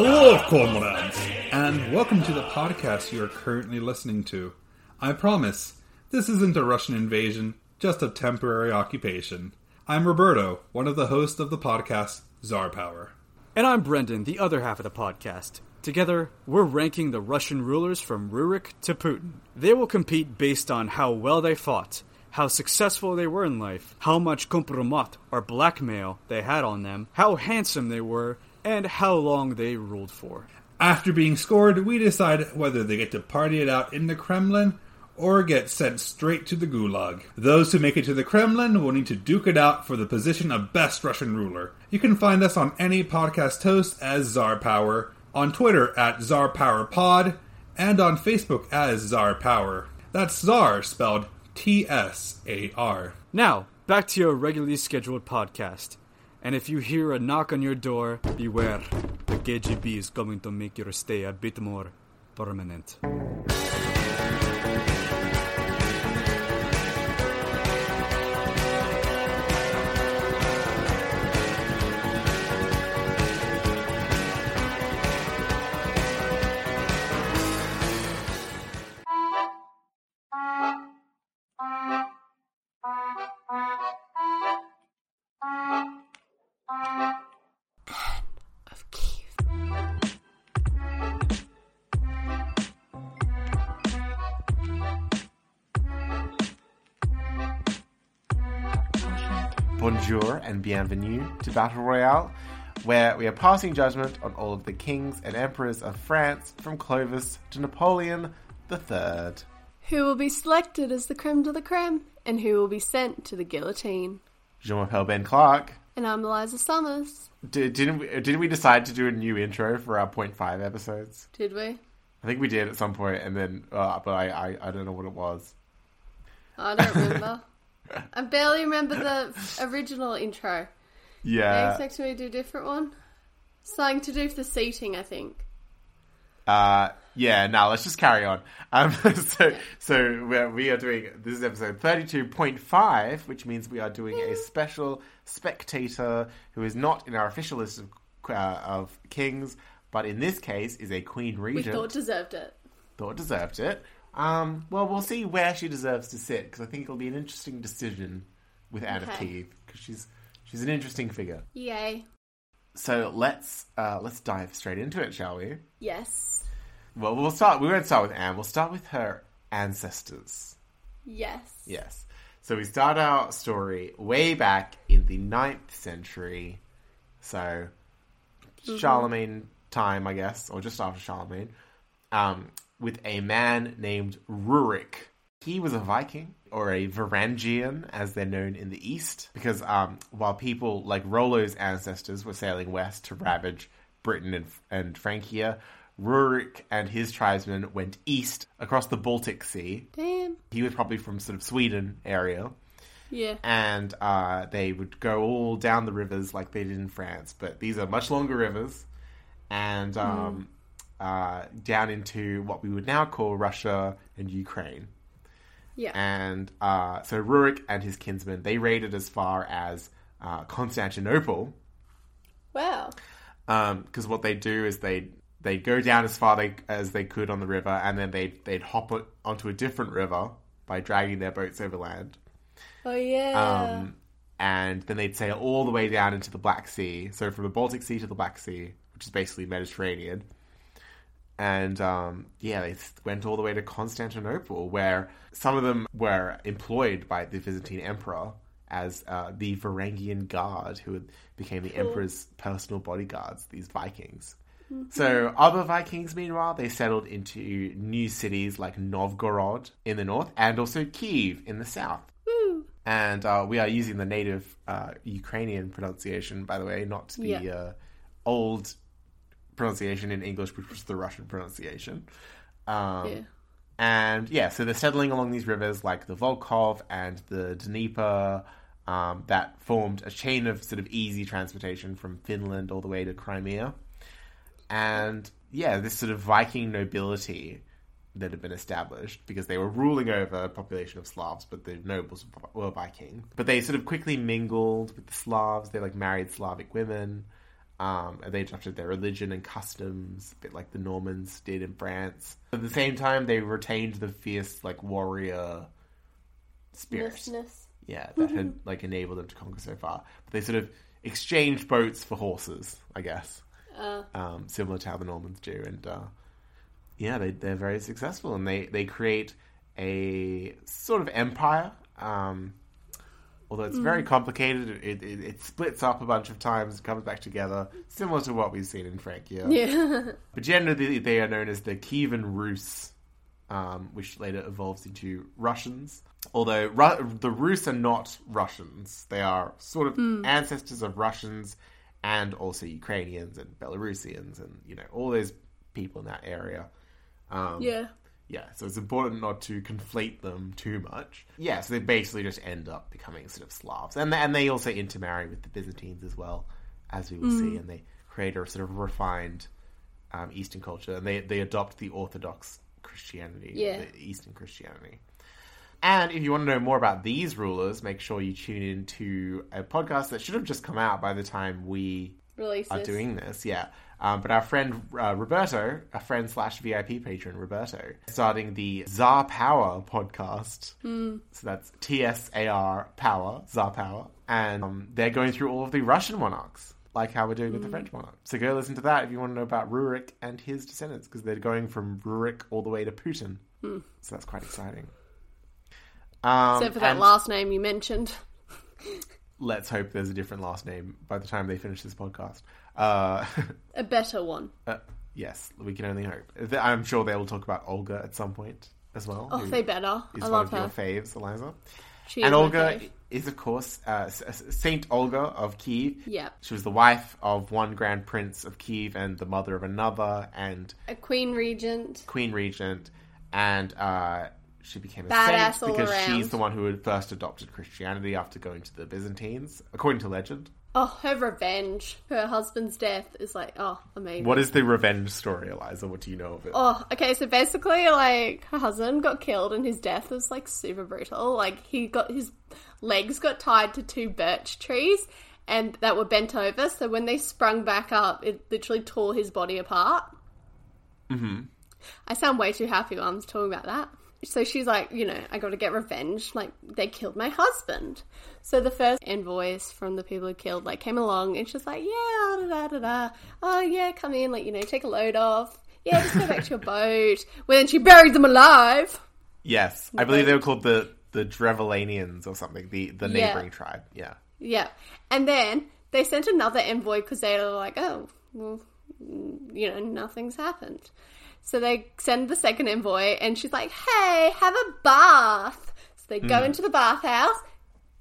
Hello, comrades, and welcome to the podcast you are currently listening to. I promise, this isn't a Russian invasion, just a temporary occupation. I'm Roberto, one of the hosts of the podcast Tsar Power. And I'm Brendan, the other half of the podcast. Together, we're ranking the Russian rulers from Rurik to Putin. They will compete based on how well they fought, how successful they were in life, how much compromat or blackmail they had on them, how handsome they were, and how long they ruled for. After being scored, we decide whether they get to party it out in the Kremlin or get sent straight to the Gulag. Those who make it to the Kremlin will need to duke it out for the position of best Russian ruler. You can find us on any podcast host as Tsar Power, on Twitter at Tsar Power Pod, and on Facebook as Tsar Power. That's Tsar spelled T S A R. Now, back to your regularly scheduled podcast. And if you hear a knock on your door, beware. The KGB is going to make your stay a bit more permanent. Bienvenue to Battle Royale, where we are passing judgment on all of the kings and emperors of France from Clovis to Napoleon III. Who will be selected as the creme de la creme, and who will be sent to the guillotine. Je m'appelle Ben Clark. And I'm Eliza Summers. Did, didn't we, didn't we decide to do a new intro for our point five episodes? Did we? I think we did at some point, and then uh, but I, I I don't know what it was. I don't remember. I barely remember the original intro. Yeah. expecting me to do a different one? Something to do with the seating, I think. Uh, yeah, now let's just carry on. Um, so, so we're, we are doing this is episode thirty-two point five, which means we are doing a special spectator who is not in our official list of uh, of kings, but in this case is a queen We regent. thought deserved it. thought deserved it. Um, well, we'll see where she deserves to sit because I think it'll be an interesting decision with Anne of Okay. Kiev because she's she's an interesting figure. Yay. So let's uh, let's dive straight into it, shall we? Yes. Well, we'll start. We won't start with Anne. We'll start with her ancestors. Yes. Yes. So we start our story way back in the 9th century. So Charlemagne time, I guess, or just after Charlemagne, um, with a man named Rurik. He was a Viking or a Varangian, as they're known in the East, because um, while people like Rollo's ancestors were sailing west to ravage Britain and, and Francia, Rurik and his tribesmen went east across the Baltic Sea. Damn. He was probably from sort of Sweden area, Yeah. and uh, they would go all down the rivers like they did in France. But these are much longer rivers, and um, uh, down into what we would now call Russia and Ukraine. Yeah. And uh, so Rurik and his kinsmen they raided as far as uh, Constantinople, wow. because what they do is they they'd go down as far they, as they could on the river, and then they'd they'd hop onto a different river by dragging their boats over land. Oh yeah. Um, and then they'd sail all the way down into the Black Sea. So from the Baltic Sea to the Black Sea, which is basically Mediterranean. And um, yeah, they went all the way to Constantinople, where some of them were employed by the Byzantine emperor as uh, the Varangian Guard, who became the emperor's personal bodyguards, these Vikings. So other Vikings, meanwhile, they settled into new cities like Novgorod in the north and also Kiev in the south. Woo. And uh, we are using the native uh, Ukrainian pronunciation, by the way, not the Yeah. uh, old pronunciation in English, which was the Russian pronunciation. Um, Yeah. And yeah, so they're settling along these rivers like the Volkhov and the Dnieper um, that formed a chain of sort of easy transportation from Finland all the way to Crimea. And yeah, this sort of Viking nobility that had been established because they were ruling over a population of Slavs, but the nobles were Viking. But they sort of quickly mingled with the Slavs. They like married Slavic women. Um, and they adopted their religion and customs, a bit like the Normans did in France. At the same time, they retained the fierce, like warrior spirit. Ness-ness. Yeah, that had like enabled them to conquer so far. But they sort of exchanged boats for horses, I guess, Uh, um, similar to how the Normans do. And uh, yeah, they they're very successful, and they they create a sort of empire. Um, although it's very complicated, it, it, it splits up a bunch of times, and comes back together, similar to what we've seen in Frankia. yeah. But generally, they are known as the Kievan Rus, um, which later evolves into Russians. Although Ru- the Rus are not Russians, they are sort of ancestors of Russians and also Ukrainians and Belarusians and you know all those people in that area. Um, yeah. Yeah, so it's important not to conflate them too much. Yeah, so they basically just end up becoming sort of Slavs, and and they also intermarry with the Byzantines as well, as we will see, and they create a sort of refined um, Eastern culture, and they they adopt the Orthodox Christianity, Yeah. the Eastern Christianity. And if you want to know more about these rulers, make sure you tune in to a podcast that should have just come out by the time we Releases. are doing this, yeah. Um, but our friend uh, Roberto, a friend slash VIP patron Roberto, starting the Tsar Power podcast. So that's T S A R Power, Tsar Power, and um, they're going through all of the Russian monarchs, like how we're doing with the French monarch. So go listen to that if you want to know about Rurik and his descendants, because they're going from Rurik all the way to Putin. So that's quite exciting. Um, Except for that and- last name you mentioned. let's hope there's a different last name by the time they finish this podcast. Uh, A better one. uh, yes, we can only hope. I'm sure they will talk about Olga at some point as well. Oh, they better. is I one love of your her. faves, Eliza. She and Olga fave. is, of course, uh, Saint Olga of Kiev. Yeah. She was the wife of one Grand Prince of Kiev and the mother of another, and A queen regent. Queen Regent, and uh, she became a Badass saint because around. she's the one who had first adopted Christianity after going to the Byzantines, according to legend. Oh, her revenge. Her husband's death is like, oh, amazing. What is the revenge story, Eliza? What do you know of it? Oh, okay, so basically, like, her husband got killed and his death was, like, super brutal. Like, he got his legs got tied to two birch trees and that were bent over, so when they sprung back up, it literally tore his body apart. Mm-hmm. I sound way too happy when I'm talking about that. So she's like, you know, I gotta get revenge. Like, they killed my husband. So the first envoys from the people who killed, like, came along and she's like, yeah, da da da da. Oh, yeah, come in, like, you know, take a load off. Yeah, just go back to your boat. Well, then she buried them alive. Yes, I believe they were called the the Drevelanians or something, the the Yeah. neighboring tribe. Yeah, Yeah. And then they sent another envoy because they were like, oh, well, you know, nothing's happened. So they send the second envoy, and she's like, hey, have a bath. So they go into the bathhouse.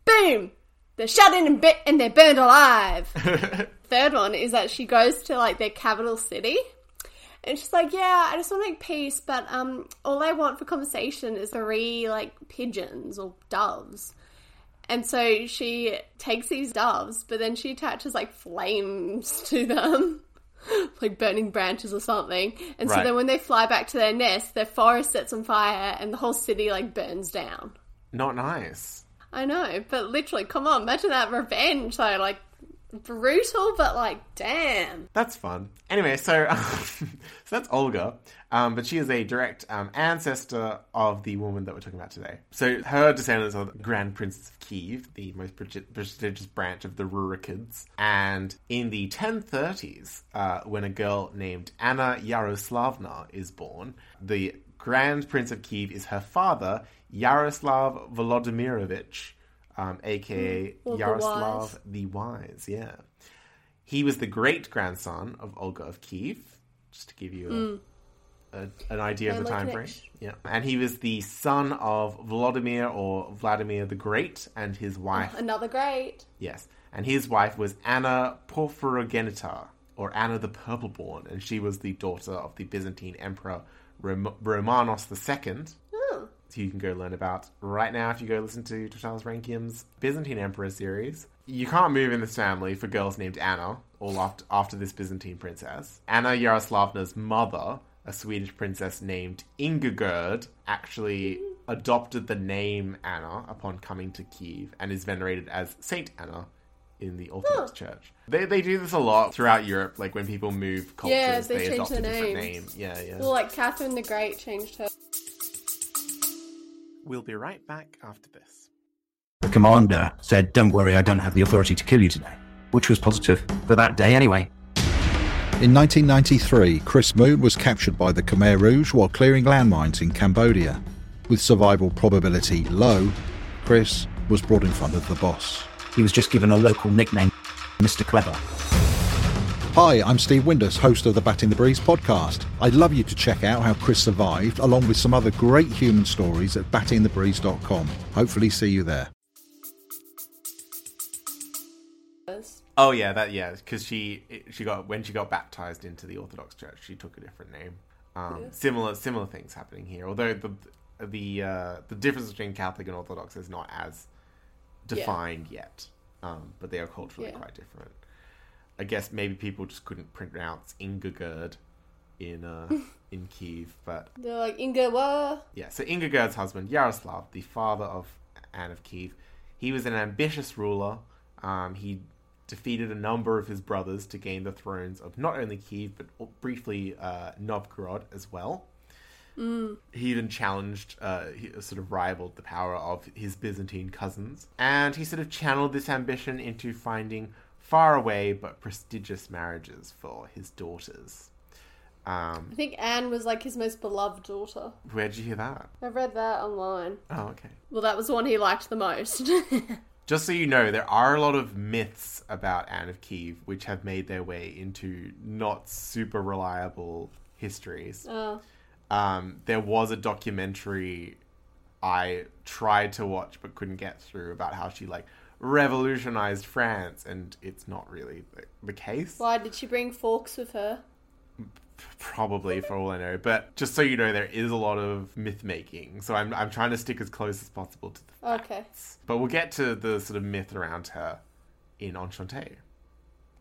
Boom! They're shut in and, bit, and they're burned alive. Third one is that she goes to like their capital city. And she's like, "Yeah, I just want to make peace, but um, all I want for conversation is three like pigeons or doves." And so she takes these doves, but then she attaches like flames to them, like burning branches or something. And so Right. then when they fly back to their nest, their forest sets on fire and the whole city like burns down. not nice. I know, but literally, come on, imagine that revenge. though, like brutal, but like, damn. That's fun. Anyway, so so that's Olga, um, but she is a direct um, ancestor of the woman that we're talking about today. So her descendants are the Grand Princess of Kiev, the most prestigious branch of the Rurikids. And in the 1030s, uh, when a girl named Anna Yaroslavna is born, the Grand Prince of Kiev is her father, Yaroslav Volodymyrovich, um, aka Or the Yaroslav Wise. the Wise. Yeah. He was the great grandson of Olga of Kiev, just to give you a, a, an idea of the time frame. Yeah, and he was the son of Vladimir or Vladimir the Great, and his wife. Another great. Yes, and his wife was Anna Porphyrogenita, or Anna the Purple-born, and she was the daughter of the Byzantine Emperor Rom- Romanos II. Oh, hmm. So you can go learn about right now if you go listen to Totalus Rankium's Byzantine Emperor series. You can't move in this family for girls named Anna, all after, after this Byzantine princess. Anna Yaroslavna's mother, a Swedish princess named Ingigerd, actually adopted the name Anna upon coming to Kiev and is venerated as Saint Anna in the Orthodox Church. They they do this a lot throughout Europe. Like when people move cultures, Yeah, they they, change adopt a their different name. Yeah, yeah. Well, like Catherine the Great changed her. we'll be right back after this. The commander said, Don't worry, I don't have the authority to kill you today, which was positive for that day anyway. In 1993, Chris Moon was captured by the Khmer Rouge while clearing landmines in Cambodia. With survival probability low, Chris was brought in front of the boss. He was just given a local nickname, Mr. Clever. Hi, I'm Steve Windus, host of the Batting the Breeze podcast. I'd love you to check out how Chris survived, along with some other great human stories at battingthebreeze.com. Hopefully, see you there. Oh yeah, that yeah, because she she got when she got baptized into the Orthodox Church, she took a different name. Um, Similar similar things happening here, although the the uh, the difference between Catholic and Orthodox is not as defined yet, um, but they are culturally Yeah. quite different. I guess maybe people just couldn't pronounce Ingigerd in uh, in Kiev, but They're like Inga what? yeah, so Ingigerd's husband, Yaroslav, the father of Anne of Kiev, he was an ambitious ruler. Um, he defeated a number of his brothers to gain the thrones of not only Kiev, but briefly uh, Novgorod as well. He even challenged, uh, he sort of rivaled the power of his Byzantine cousins. And he sort of channeled this ambition into finding faraway but prestigious marriages for his daughters. Um, I think Anne was like his most beloved daughter. where'd you hear that? I read that online. Oh, okay. Well, that was the one he liked the most. Just so you know, there are a lot of myths about Anne of Kiev which have made their way into not super reliable histories. Oh. Um, there was a documentary I tried to watch but couldn't get through about how she like revolutionized France, and it's not really the, the case. Why did she bring forks with her? Probably, for all I know. But just so you know, there is a lot of myth making, so I'm I'm trying to stick as close as possible to the Okay. But we'll get to the sort of myth around her in Enchante.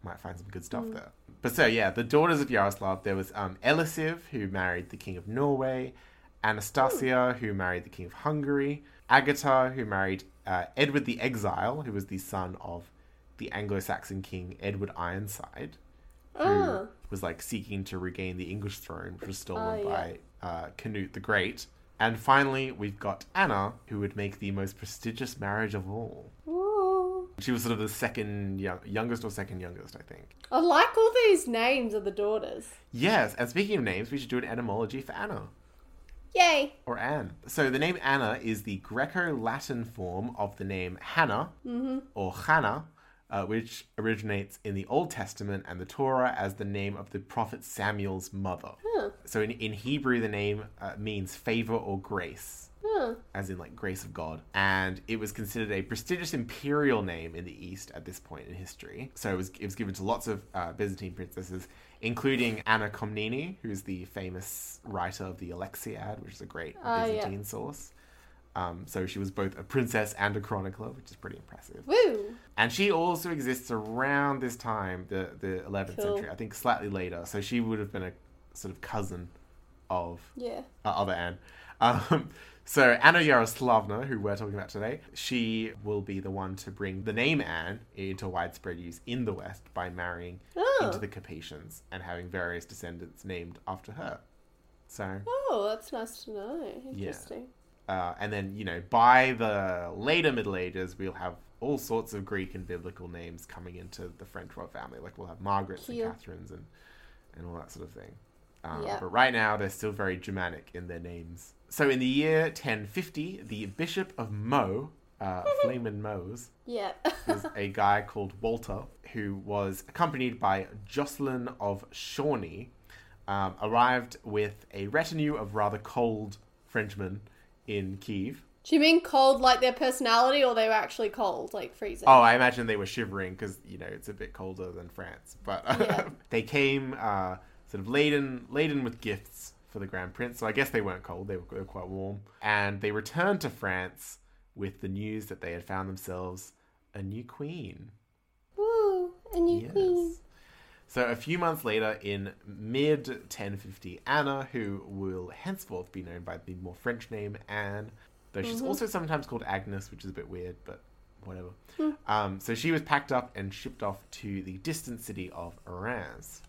Might find some good stuff there. But so yeah, the daughters of Yaroslav, there was um, Elisiv, who married the king of Norway, Anastasia, who married the king of Hungary, Agatha, who married uh, Edward the Exile, who was the son of the Anglo-Saxon king Edward Ironside, who Oh. was like seeking to regain the English throne, which was stolen Oh, yeah. by uh, Canute the Great. And finally, we've got Anna, who would make the most prestigious marriage of all. Ooh. She was sort of the second young, youngest or second youngest, I think. I like all these names of the daughters. Yes, and speaking of names, we should do an etymology for Anna Yay. or Anne. So the name Anna is the Greco-Latin form of the name Hannah or Hannah, uh, which originates in the Old Testament and the Torah as the name of the prophet Samuel's mother. So in, in Hebrew, the name uh, means favor or grace. As in, like, grace of God. And it was considered a prestigious imperial name in the East at this point in history. So it was, it was given to lots of uh, Byzantine princesses, including Anna Komnene, who's the famous writer of the Alexiad, which is a great Ah, yeah. Byzantine source. Um, so she was both a princess and a chronicler, which is pretty impressive. Woo. And she also exists around this time, the the 11th Cool. century, I think slightly later. So she would have been a sort of cousin of Yeah. uh, other Anne. Um, so Anna Yaroslavna, who we're talking about today, she will be the one to bring the name Anne into widespread use in the West by marrying Oh. into the Capetians and having various descendants named after her. So Oh, that's nice to know. Interesting. Uh, and then you know by the later Middle Ages, we'll have all sorts of Greek and biblical names coming into the French royal family. Like we'll have Margarets and Cute. Catherines and and all that sort of thing. Uh, Yeah. But right now, they're still very Germanic in their names. So in the year 1050, the Bishop of Meaux, uh, Flamen Mose, Yeah. was a guy called Walter who was accompanied by Jocelyn of Chauny, um, arrived with a retinue of rather cold Frenchmen in Kiev. Do you mean cold like their personality or they were actually cold, like freezing? Oh, I imagine they were shivering because you know it's a bit colder than France. But Yeah. they came uh, sort of laden laden with gifts for the Grand Prince. So I guess they weren't cold; they were, they were quite warm. And they returned to France with the news that they had found themselves a new queen. Woo. A new Yes. queen. So a few months later, in mid 1050, Anna, who will henceforth be known by the more French name Anne, though she's also sometimes called Agnes, which is a bit weird, but whatever. Um, so she was packed up and shipped off to the distant city of Reims,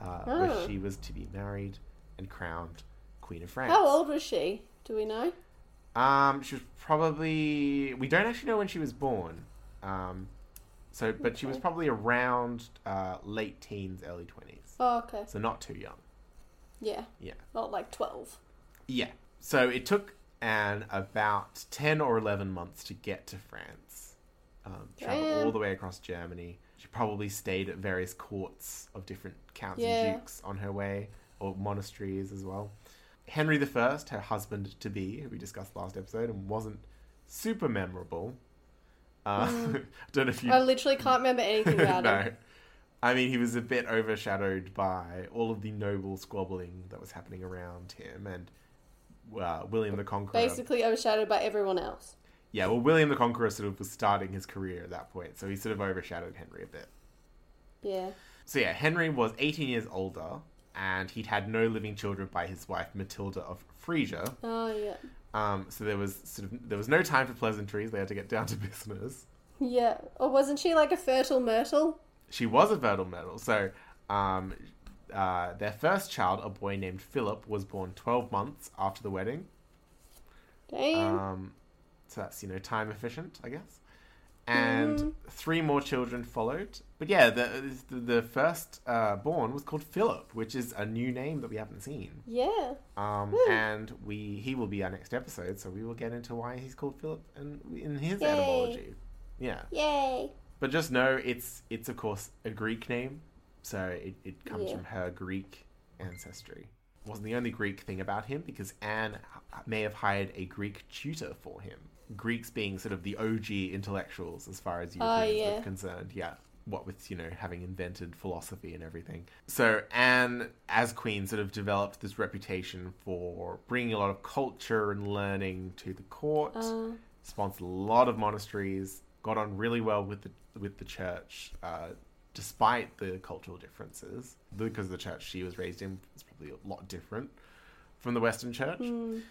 uh, Oh. where she was to be married and crowned Queen of France. How old was she? Do we know? Um, she was probably. We don't actually know when she was born. Um, so, but she was Okay. probably around uh, late teens, early twenties. Oh, okay. So not too young. Yeah. Yeah. Not like 12. Yeah. So it took Anne about 10 or 11 months to get to France. Um, travel Damn. all the way across Germany. She probably stayed at various courts of different counts Yeah. and dukes on her way, or monasteries as well. Henry I, her husband to be, who we discussed last episode, and wasn't super memorable. Uh, don't know if you I literally can't remember anything about no. him. I mean, he was a bit overshadowed by all of the noble squabbling that was happening around him, and uh, William the Conqueror. Basically overshadowed by everyone else. Yeah, well, William the Conqueror sort of was starting his career at that point, so he sort of overshadowed Henry a bit. Yeah. So yeah, Henry was 18 years older, and he'd had no living children by his wife Matilda of Frisia. Oh, yeah. Um, so there was sort of there was no time for pleasantries. They had to get down to business. Yeah. Or wasn't she like a fertile myrtle? she was a fertile medal. So, um, uh, their first child, a boy named Philip, was born 12 months after the wedding. Damn. Um, so that's, you know, time efficient, I guess. And three more children followed. But yeah, the the, the first uh, born was called Philip, which is a new name that we haven't seen. yeah. Um, and we he will be our next episode, so we will get into why he's called Philip and in his Yay. etymology. Yeah. Yay. But just know it's it's of course a Greek name, so it, it comes Yeah. from her Greek ancestry. Wasn't the only Greek thing about him because Anne may have hired a Greek tutor for him. Greeks being sort of the OG intellectuals as far as Europeans yeah. are concerned. Yeah. What with, you know, having invented philosophy and everything. So Anne, as queen, sort of developed this reputation for bringing a lot of culture and learning to the court Uh, sponsored a lot of monasteries, got on really well with the with the church, uh, despite the cultural differences. Because the church she was raised in is probably a lot different from the Western Church.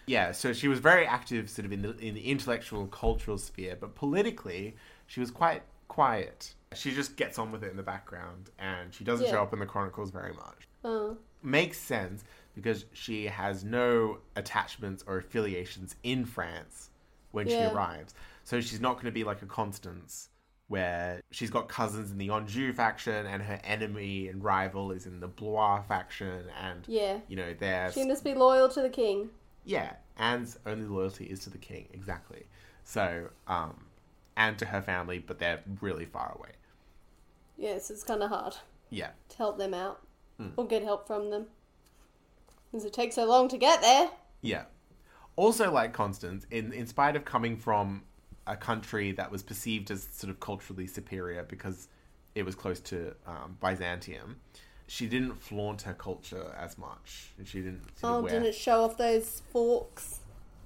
Yeah, so she was very active, sort of in the in the intellectual and cultural sphere, but politically she was quite quiet. She just gets on with it in the background, and she doesn't Yeah. show up in the chronicles very much uh, makes sense because she has no attachments or affiliations in France when she arrives. So she's not going to be like a Constance where she's got cousins in the Anjou faction and her enemy and rival is in the Blois faction and yeah. you know there's She must be loyal to the king. yeah, Anne's only loyalty is to the king, exactly. So, um and to her family, but they're really far away. Yes, it's kind of hard Yeah. to help them out Hmm. or get help from them. Because it takes so long to get there. Yeah. Also, like Constance, in in spite of coming from a country that was perceived as sort of culturally superior because it was close to um, Byzantium, she didn't flaunt her culture as much. She didn't. Oh, wear, didn't show off those forks?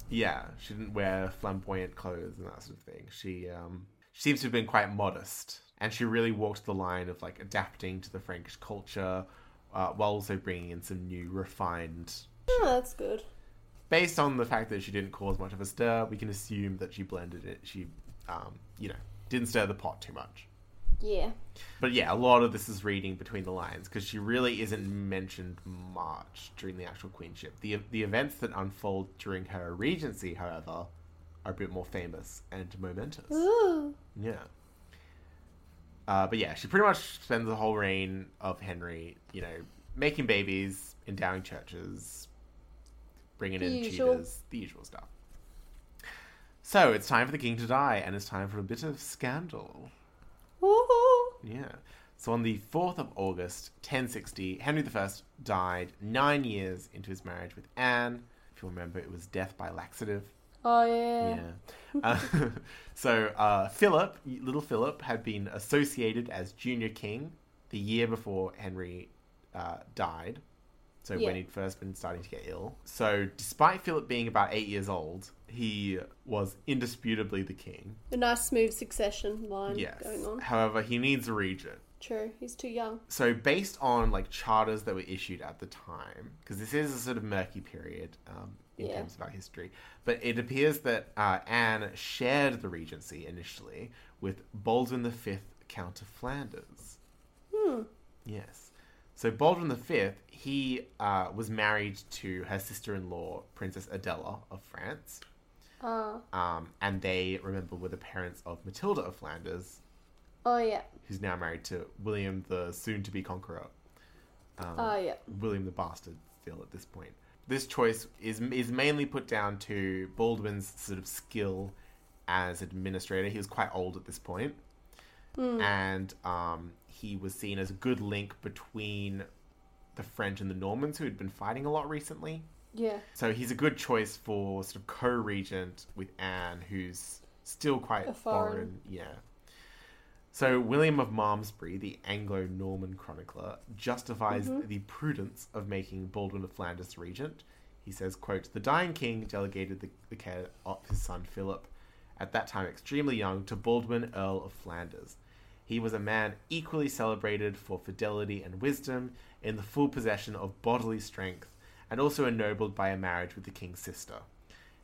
Yeah, she didn't wear flamboyant clothes and that sort of thing. She um, she seems to have been quite modest, and she really walked the line of like adapting to the Frankish culture, uh, while also bringing in some new refined Oh, that's good. Based on the fact that she didn't cause much of a stir, we can assume that she blended it. She, um, you know, didn't stir the pot too much. Yeah. But yeah, a lot of this is reading between the lines because she really isn't mentioned much during the actual queenship. The the events that unfold during her regency, however, are a bit more famous and momentous. Ooh. Yeah. Uh, but yeah, she pretty much spends the whole reign of Henry, you know, making babies, endowing churches, bringing The in usual. tutors, the usual stuff. So it's time for the king to die, and it's time for a bit of scandal. Woohoo. Yeah. So on the 4th of August, 1060, Henry I died nine years into his marriage with Anne. If you remember, it was death by laxative. Oh, yeah. Yeah. Uh, so uh, Philip, little Philip, had been associated as junior king the year before Henry uh, died. So Yeah. when he'd first been starting to get ill. So despite Philip being about eight years old, he was indisputably the king. A nice smooth succession line Yes. going on. However, he needs a regent. True. He's too young. So, based on like charters that were issued at the time, because this is a sort of murky period um, in Yeah. terms of our history, but it appears that uh, Anne shared the regency initially with Baldwin V, Count of Flanders. Hmm. Yes. So Baldwin V, he uh, was married to her sister-in-law, Princess Adela of France, Uh, um, and they remember were the parents of Matilda of Flanders, oh, yeah. who's now married to William the soon-to-be conqueror. Um, Oh, yeah. William the Bastard still at this point. This choice is is mainly put down to Baldwin's sort of skill as administrator. He was quite old at this point, and um, he was seen as a good link between the French and the Normans who had been fighting a lot recently. Yeah. So he's a good choice for sort of co-regent with Anne, who's still quite foreign. foreign. Yeah. So William of Malmesbury, the Anglo-Norman chronicler, justifies mm-hmm. the prudence of making Baldwin of Flanders regent. He says, quote, The dying king delegated the, the care of his son Philip, at that time extremely young, to Baldwin, Earl of Flanders. He was a man equally celebrated for fidelity and wisdom, in the full possession of bodily strength, and also ennobled by a marriage with the king's sister.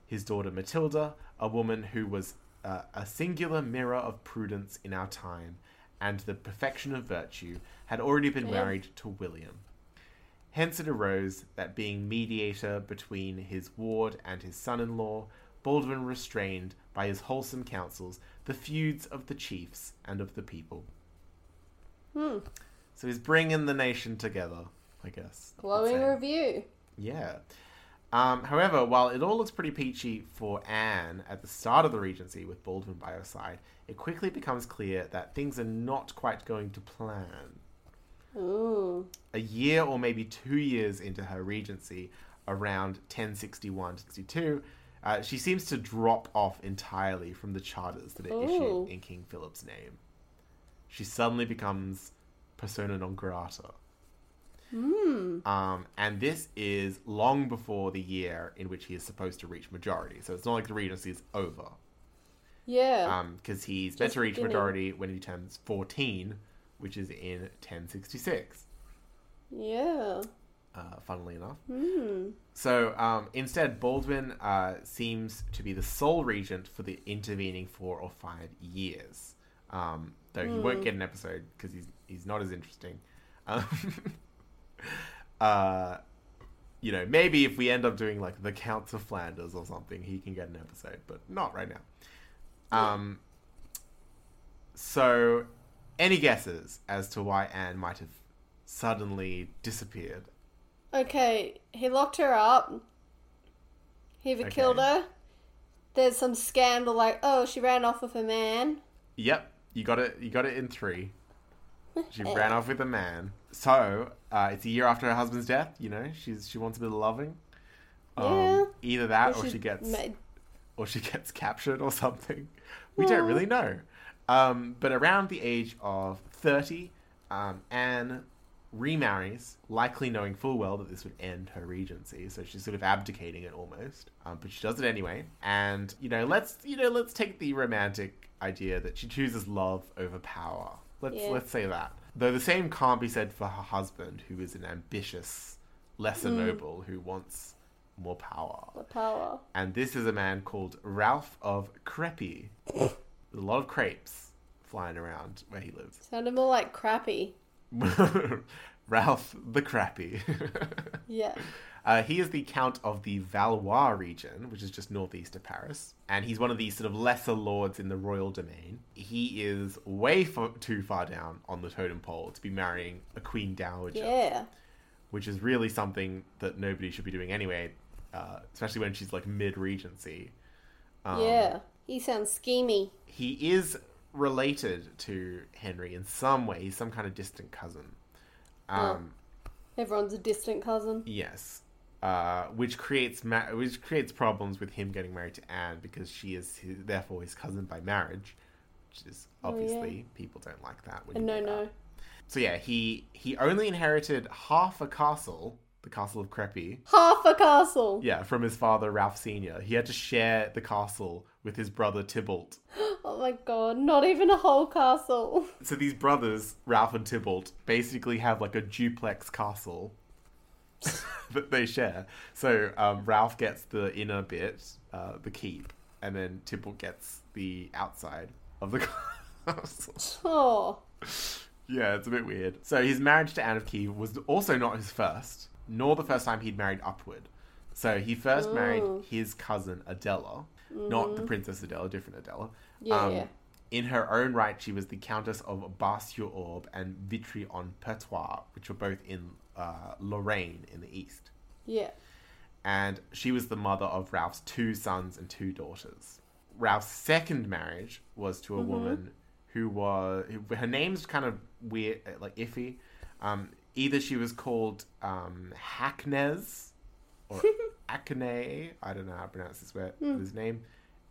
His daughter Matilda, a woman who was uh, a singular mirror of prudence in our time, and the perfection of virtue, had already been Yeah. married to William. Hence it arose that being mediator between his ward and his son in law, Baldwin restrained, by his wholesome counsels, the feuds of the chiefs and of the people. Hmm. So he's bringing the nation together, I guess. Glowing review. Yeah. Um, however, while it all looks pretty peachy for Anne at the start of the Regency with Baldwin by her side, it quickly becomes clear that things are not quite going to plan. Ooh. A year or maybe two years into her regency, around 1061 62, uh, she seems to drop off entirely from the charters that are Ooh. issued in King Philip's name. She suddenly becomes persona non grata. Um, and this is long before the year in which he is supposed to reach majority. So it's not like the regency is over. Yeah. Because he's meant to reach beginning. majority when he turns 14, which is in 1066 yeah. Uh, funnily enough. Hmm. So um, instead, Baldwin uh, seems to be the sole regent for the intervening four or five years. Um, though he won't get an episode because he's he's not as interesting. Um, uh, you know, maybe if we end up doing like the Counts of Flanders or something, he can get an episode, but not right now. Um, so, any guesses as to why Anne might have suddenly disappeared? Okay, he locked her up. He Okay. killed her. There's some scandal like, oh, she ran off with a man. Yep, you got it. You got it in three. She ran off with a man. So uh, it's a year after her husband's death. You know, she's she wants a bit of loving. Um, Yeah. Either that, Or or she she gets, made- or she gets captured, or something. We don't really know. Um, but around the age of thirty, um, Anne remarries, likely knowing full well that this would end her regency. So she's sort of abdicating it almost, um, but she does it anyway. And you know, let's you know, let's take the romantic idea that she chooses love over power. Let's Yeah. let's say that. Though the same can't be said for her husband, who is an ambitious, lesser noble who wants more power. The power. And this is a man called Ralph of. There's a lot of crepes flying around where he lives. Sounded more like crappy. Ralph the Crappy. Yeah. uh, he is the Count of the Valois region, which is just northeast of Paris. And he's one of these sort of lesser lords in the royal domain. He is way fo- too far down on the totem pole to be marrying a queen dowager. Yeah. which is really something that nobody should be doing anyway, uh, especially when she's like mid regency. Um, yeah. He sounds schemy. He is related to Henry in some way. He's some kind of distant cousin. Um, Everyone's a distant cousin. Yes, uh, which creates ma- which creates problems with him getting married to Anne because she is his, therefore his cousin by marriage, which is obviously people don't like that. When A no that. no. So yeah, he he only inherited half a castle, the castle of Crepy. Half a castle. Yeah, from his father Ralph Senior. He had to share the castle with his brother Tybalt. Oh my god, not even a whole castle. So these brothers, Ralph and Tybalt, basically have like a duplex castle that they share. So um, Ralph gets the inner bit, uh, the keep, and then Tybalt gets the outside of the castle. Oh. Yeah, it's a bit weird. So his marriage to Anne of Kiev was also not his first, nor the first time he'd married upward. So he first married his cousin Adela, not the Princess Adela, different Adela. Mm. Um, Yeah, yeah. In her own right, she was the Countess of Bar-sur-Aube and Vitry-en-Perthois, which were both in uh, Lorraine in the east. Yeah. And she was the mother of Ralph's two sons and two daughters. Ralph's second marriage was to a woman who was who, her name's kind of weird, uh, like iffy. Um, either she was called um, Hacknez or Acne. I don't know how to pronounce this word. His name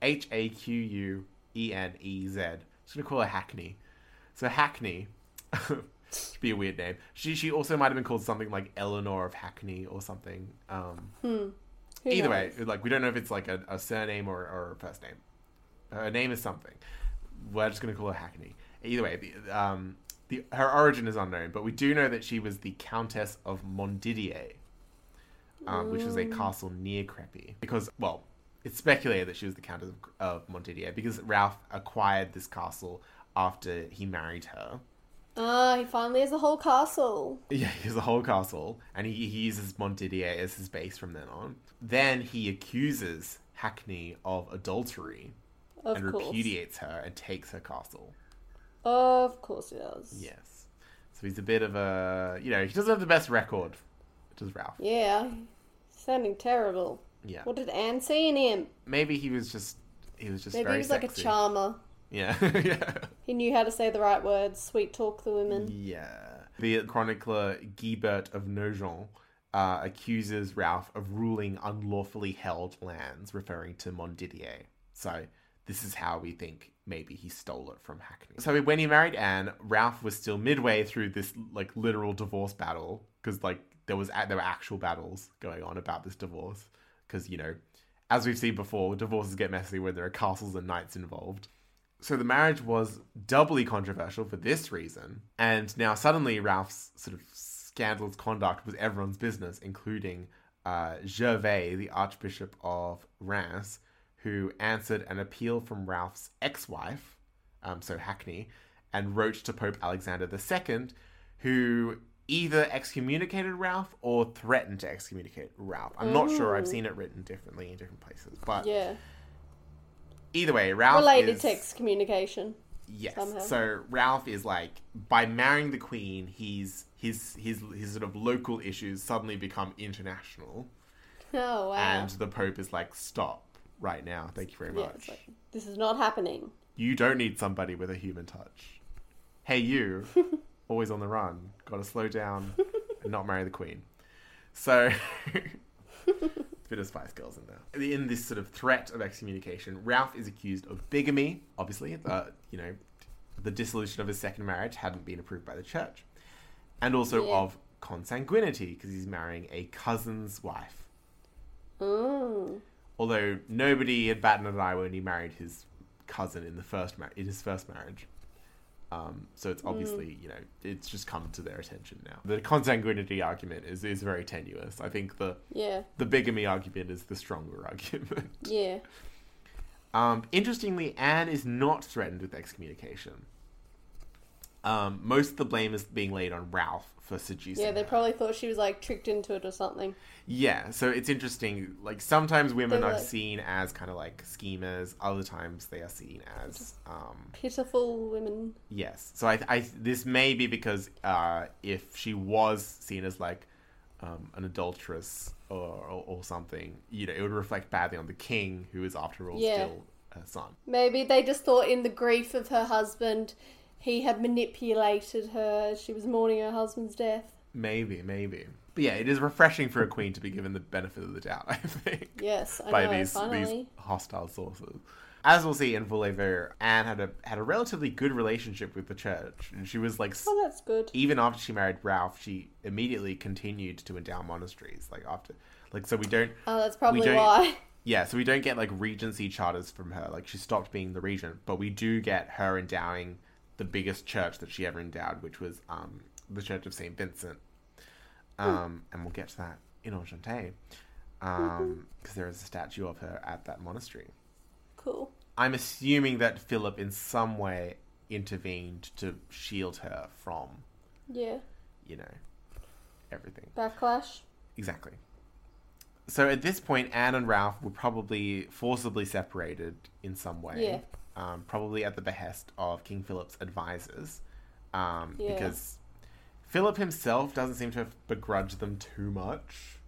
H A Q U E N E Z. Just gonna call her Hackney. So Hackney. Should be a weird name. She she also might have been called something like Eleanor of Hackney or something. Um, Who either way, like we don't know if it's like a, a surname or, or a first name. Her name is something. We're just going to call her Hackney. Either way, the, um, the her origin is unknown, but we do know that she was the Countess of Montdidier, um, which was a castle near Crepy. Because, well, it's speculated that she was the Countess of, of Montdidier because Ralph acquired this castle after he married her. Ah, he finally has a whole castle. Yeah, he has a whole castle, and he, he uses Montdidier as his base from then on. Then he accuses Hackney of adultery Of and course. repudiates her and takes her castle. Of course he does. Yes. So he's a bit of a, you know, he doesn't have the best record, does Ralph. Yeah. Sounding terrible. Yeah. What did Anne see in him? Maybe he was just, he was just Maybe he was like a charmer. Yeah, yeah. He knew how to say the right words, sweet talk the women. Yeah. The chronicler Guibert of Nogent uh, accuses Ralph of ruling unlawfully held lands, referring to Montdidier. So this is how we think maybe he stole it from Hackney. So when he married Anne, Ralph was still midway through this like literal divorce battle because like there was there were actual battles going on about this divorce because you know as we've seen before, divorces get messy when there are castles and knights involved. So the marriage was doubly controversial for this reason, and now suddenly Ralph's sort of scandalous conduct was everyone's business, including uh, Gervais, the Archbishop of Reims, who answered an appeal from Ralph's ex-wife, um, so Hackney, and wrote to Pope Alexander II, who either excommunicated Ralph or threatened to excommunicate Ralph. I'm not sure. I've seen it written differently in different places, but Yeah. either way, Ralph Related is, to excommunication. Yes. somehow. So Ralph is like by marrying the queen, he's his his his sort of local issues suddenly become international, Oh, wow. and the Pope is like, "Stop right now! Thank you very much. it's like, this is not happening. You don't need somebody with a human touch. Hey, you, always on the run. Got to slow down and not marry the queen." So. Bit of Spice Girls in there. In this sort of threat of excommunication, Ralph is accused of bigamy. Obviously, uh, you know, the dissolution of his second marriage hadn't been approved by the church, and also Yeah. of consanguinity because he's marrying a cousin's wife. Mm. Although nobody had batted an eye when he married his cousin in the first mar- in his first marriage. Um, so it's obviously you know it's just come to their attention now. The consanguinity argument is is very tenuous. I think the Yeah. the bigamy argument is the stronger argument. Yeah. Um, interestingly, Anne is not threatened with excommunication. Um, most of the blame is being laid on Ralph for seducing. Yeah, they her. probably thought she was like tricked into it or something. Yeah, so it's interesting. Like sometimes women They're are like- seen as kind of like schemers. Other times they are seen as um, Pitiful women. yes. So I, I this may be because uh, if she was seen as like um, an adulteress or, or or something, you know, it would reflect badly on the king, who is after all Yeah. still her son. Maybe they just thought in the grief of her husband, he had manipulated her. She was mourning her husband's death. Maybe, maybe. But yeah, it is refreshing for a queen to be given the benefit of the doubt, I think. Yes, I by know, these finally. these hostile sources. As we'll see in Voulez-Ver, Anne had a had a relatively good relationship with the church, and she was like, Oh, that's good. even after she married Ralph, she immediately continued to endow monasteries. Like after, like so we don't Oh, that's probably why. Yeah, so we don't get like regency charters from her. Like she stopped being the regent, but we do get her endowing the biggest church that she ever endowed, which was um, the Church of Saint Vincent. Um, and we'll get to that in Enchanté, because there is a statue of her at that monastery. Cool. I'm assuming that Philip in some way intervened to shield her from, Yeah. you know, everything. Backlash. Exactly. So at this point, Anne and Ralph were probably forcibly separated in some way. Yeah. Um, probably at the behest of King Philip's advisors. Um, Yeah. Because Philip himself doesn't seem to have begrudged them too much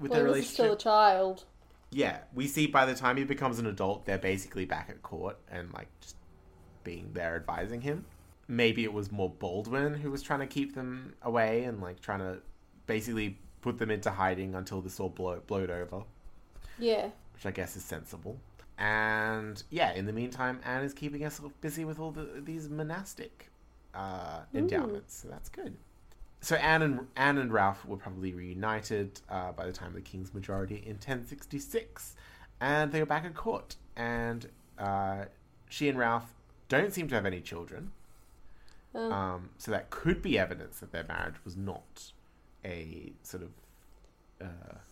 with Well, their relationship. still a child. Yeah, we see by the time he becomes an adult, they're basically back at court and like just being there advising him. Maybe it was more Baldwin who was trying to keep them away and like trying to basically put them into hiding until this all blow- blowed over, Yeah. which I guess is sensible. And yeah, in the meantime, Anne is keeping herself busy with all the, these monastic uh, endowments, so that's good. So Anne and Anne and Ralph were probably reunited uh, by the time of the King's majority in 1066, and they were back at court. And uh, she and Ralph don't seem to have any children, Oh. um, so that could be evidence that their marriage was not a sort of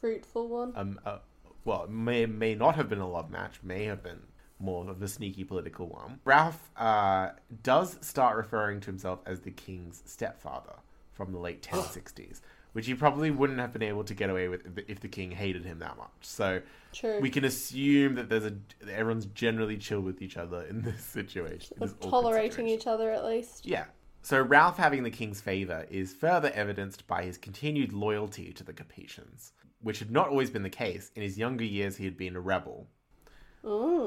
Fruitful one. um, uh, well, it may may not have been a love match, may have been more of a sneaky political one. Ralph uh, does start referring to himself as the king's stepfather from the late 1060s, which he probably wouldn't have been able to get away with if the, king hated him that much. So True. we can assume that there's a everyone's generally chill with each other in this situation. This tolerating situation. each other at least. Yeah. So Ralph having the king's favor is further evidenced by his continued loyalty to the Capetians, which had not always been the case. In his younger years, he had been a rebel.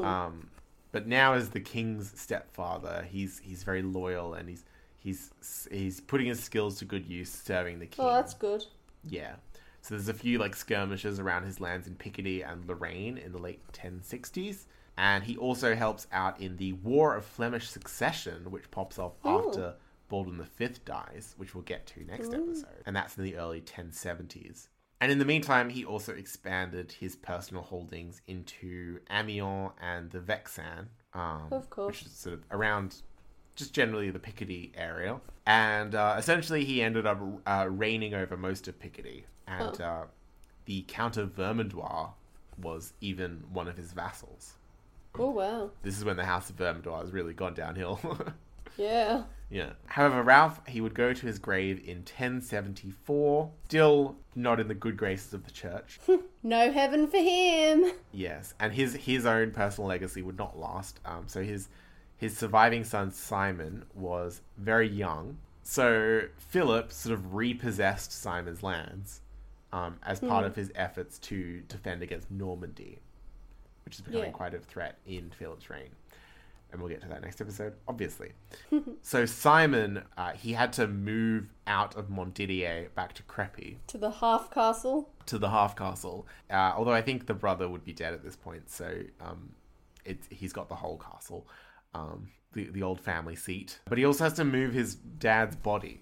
Um, but now, as the king's stepfather, he's he's very loyal and he's he's he's putting his skills to good use, serving the king. Oh, that's good. Yeah. So there's a few like skirmishes around his lands in Picardy and Lorraine in the late 1060s. And he also helps out in the War of Flemish Succession, which pops off after Baldwin V dies, which we'll get to next episode. And that's in the early 1070s. And in the meantime, he also expanded his personal holdings into Amiens and the Vexin, um, Of course. which is sort of around just generally the Picardy area. And uh, essentially, he ended up uh, reigning over most of Picardy. And uh, the Count of Vermandois was even one of his vassals. Oh wow. This is when the House of Vermandois has really gone downhill. Yeah. Yeah. However, Ralph, he would go to his grave in 1074, still not in the good graces of the church. No heaven for him. Yes, and his his own personal legacy would not last. Um, so his his surviving son Simon was very young. So Philip sort of repossessed Simon's lands um, as part of his efforts to defend against Normandy, which is becoming Yeah. quite a threat in Philip's reign. And we'll get to that next episode, obviously. so Simon, uh, he had to move out of Montdidier back to Crepy To the half castle. to the half castle. Uh, although I think the brother would be dead at this point, so um, it, he's got the whole castle, um, the the old family seat. But he also has to move his dad's body.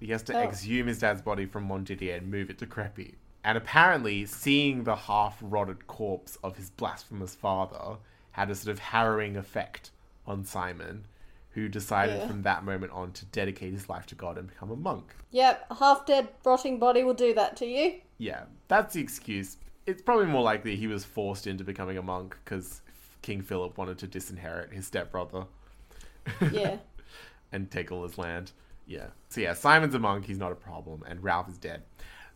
He has to Oh. exhume his dad's body from Montdidier and move it to Crepy. And apparently, seeing the half rotted corpse of his blasphemous father had a sort of harrowing effect on Simon, who decided Yeah. from that moment on to dedicate his life to God and become a monk. Yep, a half dead rotting body will do that to you. Yeah, that's the excuse. It's probably more likely he was forced into becoming a monk because King Philip wanted to disinherit his stepbrother Yeah. and take all his land. Yeah. So yeah, Simon's a monk, he's not a problem, and Ralph is dead.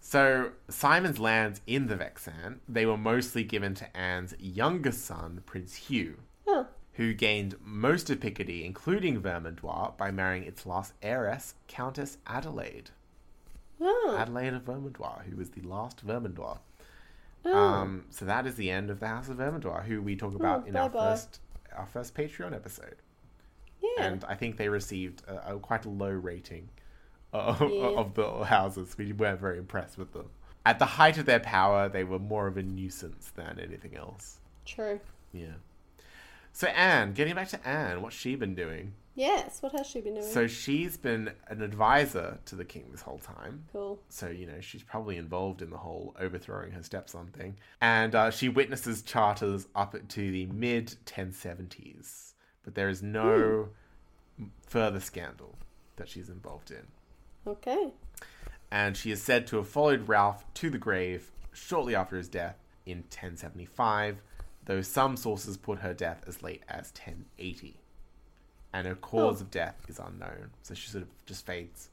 So Simon's lands in the Vexin, they were mostly given to Anne's youngest son, Prince Hugh, Oh. Who gained most of Picardy, including Vermandois, by marrying its last heiress, Countess Adelaide. Oh. Adelaide of Vermandois, who was the last Vermandois. Oh. Um, so that is the end of the House of Vermandois, who we talk about in our first our first Patreon episode, yeah. and I think they received a, a quite a low rating of, Yeah. of the houses. We weren't very impressed with them. At the height of their power, they were more of a nuisance than anything else. True. Yeah. So Anne, getting back to Anne, what's she been doing? Yes, what has she been doing? So she's been an advisor to the king this whole time. cool. So, you know, she's probably involved in the whole overthrowing her stepson thing. And uh, she witnesses charters up to the mid 1070s. But there is no further scandal that she's involved in. Okay. And she is said to have followed Ralph to the grave shortly after his death in 1075, though some sources put her death as late as 1080. And her cause Oh. of death is unknown. So she sort of just fades,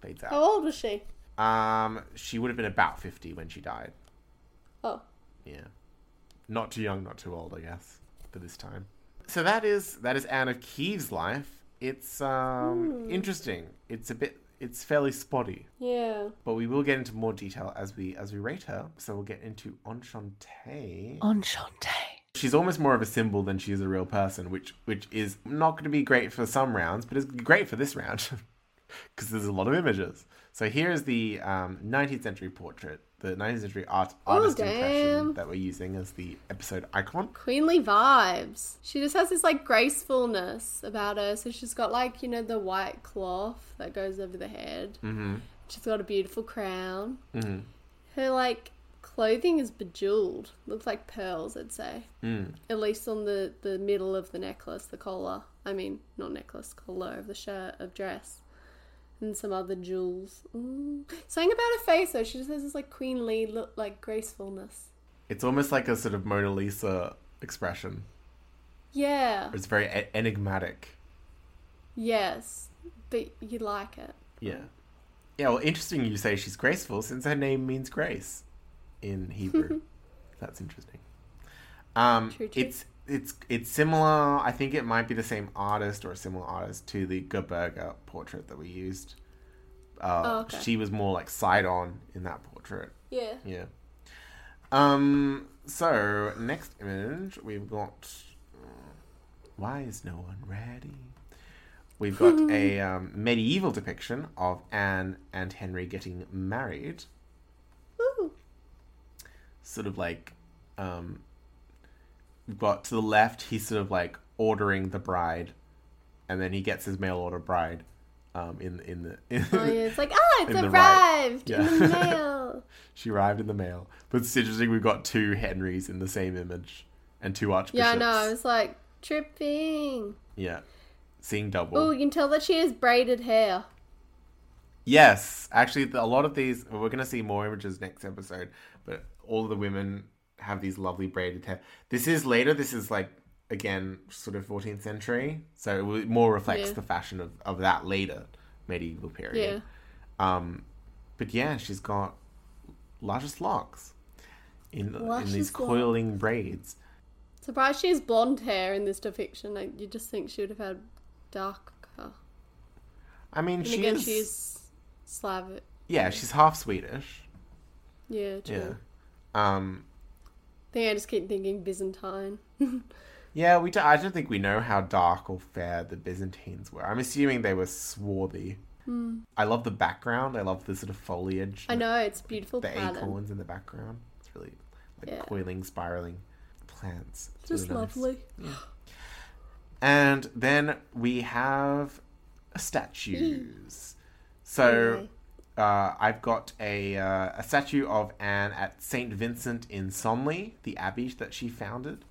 fades out. How old was she? Um, she would have been about 50 when she died. Oh, Yeah. Not too young, not too old, I guess, for this time. So that is that is Anne of Kiev's life. It's um interesting. It's a bit it's fairly spotty. yeah. But we will get into more detail as we as we rate her. So we'll get into Enchante. Enchante. She's almost more of a symbol than she is a real person, which which is not going to be great for some rounds, but is great for this round because there's a lot of images. So here is the um, 19th century portrait, the 19th century art artist impression that we're using as the episode icon. Queenly vibes. She just has this like gracefulness about her. So she's got like, you know, the white cloth that goes over the head. Mm-hmm. She's got a beautiful crown. Mm-hmm. Her like clothing is bejeweled. Looks like pearls, I'd say. Mm. At least on the, the middle of the necklace, the collar. I mean, not necklace, collar of the shirt, of dress. And some other jewels. Mm. Something about her face though. She just has this like queenly look, like gracefulness. It's almost like a sort of Mona Lisa expression. Yeah. It's very e- enigmatic. Yes, but you like it. Yeah. Yeah, well, interesting you say she's graceful since her name means grace in Hebrew. That's interesting. Um, True, true. It's it's it's similar. I think it might be the same artist or a similar artist to the Gerberga portrait that we used. Uh, Oh, okay. She was more like side on in that portrait. Yeah. Yeah. Um. So next image we've got. Why is no one ready? We've got a um, medieval depiction of Anne and Henry getting married. Ooh. Sort of like, um, got to the left. He's sort of like ordering the bride, and then he gets his mail order bride. Um, in in the in, Oh yeah, it's like ah, it's In the right. arrived Yeah. in the mail. she arrived in the mail. But it's interesting. We've got two Henrys in the same image and two archbishops. yeah, I know. It's like tripping. Yeah. Seeing double. Oh, you can tell that she has braided hair. Yes, actually, a lot of these we're going to see more images next episode, but all of the women have these lovely braided hair. This is later. This is like again sort of 14th century, so it more reflects Yeah. the fashion of, of that later medieval period. Um, but yeah, she's got luscious locks in in these coiling braids. Surprised she has blonde hair in this depiction. Like you just think she would have had darker. I mean, And she again, is. she's Slavic. Yeah, she's half Swedish. Yeah, true. Yeah. Um, think I just keep thinking Byzantine. Yeah, we. Do, I don't think we know how dark or fair the Byzantines were. I'm assuming they were swarthy. Hmm. I love the background. I love the sort of foliage. I know it's beautiful the pattern. acorns in the background. It's really like Yeah. coiling, spiraling plants. It's Just really nice. lovely. And then we have statues. So uh, I've got a uh, a statue of Anne at Saint Vincent in Senlis, the abbey that she founded,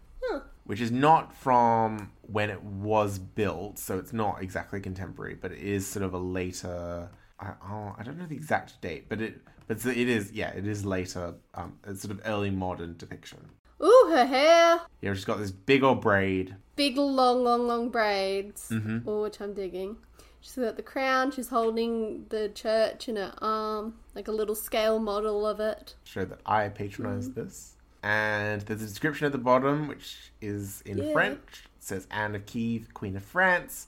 which is not from when it was built, so it's not exactly contemporary, but it is sort of a later. I, oh, I don't know the exact date, but it but it is yeah, it is later. Um, it's sort of early modern depiction. Ooh, her hair. Yeah, she's got this big old braid. Big, long, long, long braids. Mm-hmm. Oh, which I'm digging. She's got the crown. She's holding the church in her arm, like a little scale model of it. show that I patronize Mm-hmm. this. And there's a description at the bottom, which is in Yeah. French. It says Anne of Kiev, Queen of France.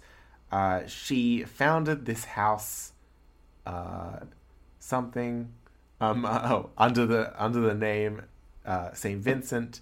Uh, she founded this house, uh, something, um, oh, under the under the name uh, Saint Vincent,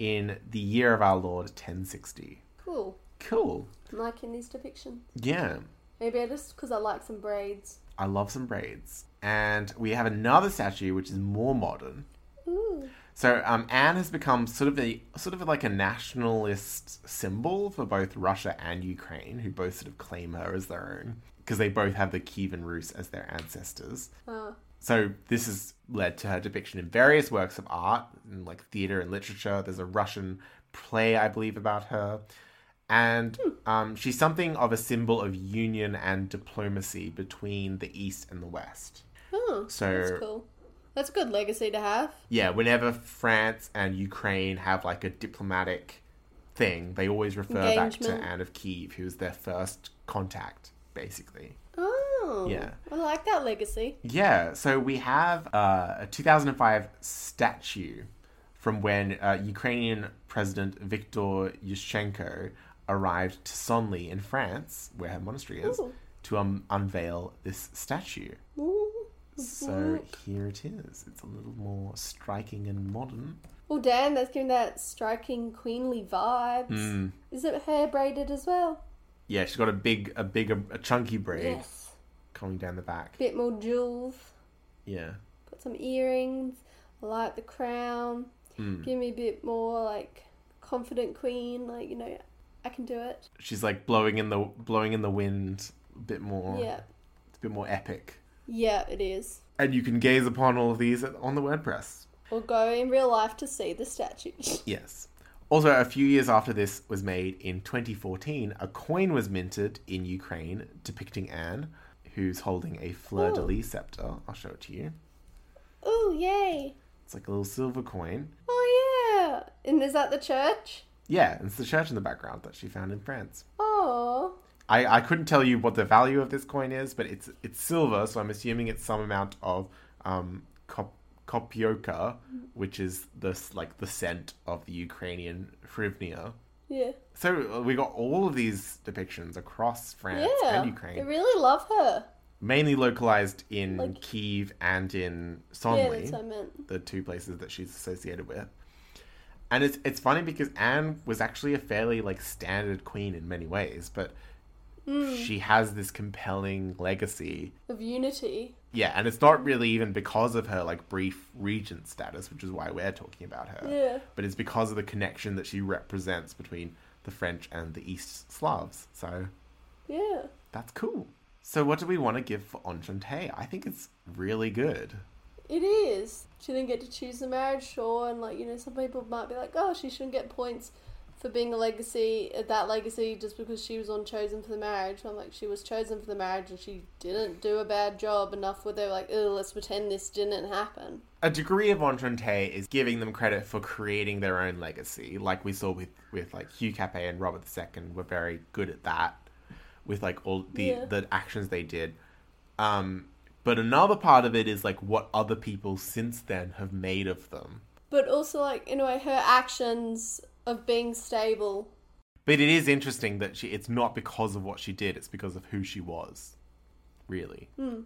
in the year of our Lord 1060. Cool. Cool. I'm liking these depictions. Yeah. Maybe I just because I like some braids. I love some braids. And we have another statue which is more modern. Ooh. So um, Anne has become sort of a sort of like a nationalist symbol for both Russia and Ukraine, who both sort of claim her as their own because they both have the Kievan Rus as their ancestors. Uh, So this has led to her depiction in various works of art, in like theater and literature. There's a Russian play, I believe, about her. And um, she's something of a symbol of union and diplomacy between the East and the West. oh, So- that's cool. That's a good legacy to have. Yeah, whenever France and Ukraine have like a diplomatic thing, they always refer back to Anne of Kiev, who was their first contact, basically. Oh, Yeah. I like that legacy. Yeah, so we have uh, a 2005 statue from when uh, Ukrainian President Viktor Yushchenko arrived to Senlis in France, where her monastery is, Ooh. to um, unveil this statue. Ooh. So here it is. It's a little more striking and modern. Oh, damn, that's giving that striking queenly vibes. Hmm. Is it hair braided as well? Yeah, she's got a big, a big, a chunky braid Yes. coming down the back. Bit more jewels. Yeah. Got some earrings. I like the crown. Hmm. Give me a bit more like confident queen. Like you know, I can do it. She's like blowing in the blowing in the wind a bit more. Yeah, It's a bit more epic. yeah, it is. And you can gaze upon all of these on the WordPress. Or go in real life to see the statue. Yes. Also, a few years after this was made in 2014, a coin was minted in Ukraine depicting Anne, who's holding a fleur de lis scepter. I'll show it to you. oh yay! It's like a little silver coin. Oh yeah! And is that the church? Yeah, and it's the church in the background that she found in France. Oh, I, I couldn't tell you what the value of this coin is, but it's it's silver, so I'm assuming it's some amount of um, kop, kopioka, which is this like the cent of the Ukrainian hryvnia. yeah, So uh, we got all of these depictions across France yeah. and They Ukraine, really love her. mainly localized in Like- Kiev and in Yeah, Senlis, that's what I meant. the two places that she's associated with. And it's it's funny because Anne was actually a fairly like standard queen in many ways, but Hmm. she has this compelling legacy. Of unity. Yeah, and it's not really even because of her like brief regent status, which is why we're talking about her. Yeah. But it's because of the connection that she represents between the French and the East Slavs. So Yeah. that's cool. So what do we want to give for Enchante? I think it's really good. It is. She didn't get to choose the marriage, sure, and like you know, some people might be like, "Oh, she shouldn't get points for being a legacy, uh, that legacy, just because she was on chosen for the marriage." I'm like, she was chosen for the marriage, and she didn't do a bad job enough where they're like, "Oh, let's pretend this didn't happen." A degree of Enchante is giving them credit for creating their own legacy, like we saw with, with like Hugh Capet and Robert II were very good at that, with like all the Yeah. the actions they did. Um, but another part of it is like what other people since then have made of them. But also, like in a way, her actions of being stable. But it is interesting that she it's not because of what she did, it's because of who she was. Really. Hmm.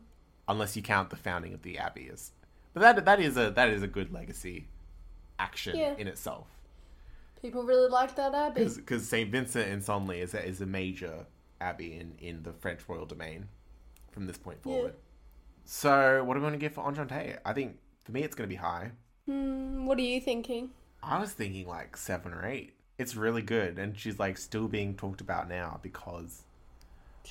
Unless you count the founding of the abbey as But that that is a that is a good legacy action Yeah. in itself. People really like that abbey. Because St. Vincent in Senlis is a, is a major abbey in, in the French royal domain from this point forward. So, what do we going to give for Enchante? I think for me it's going to be high. Hmm, what are you thinking? I was thinking like seven or eight. It's really good, and she's like still being talked about now because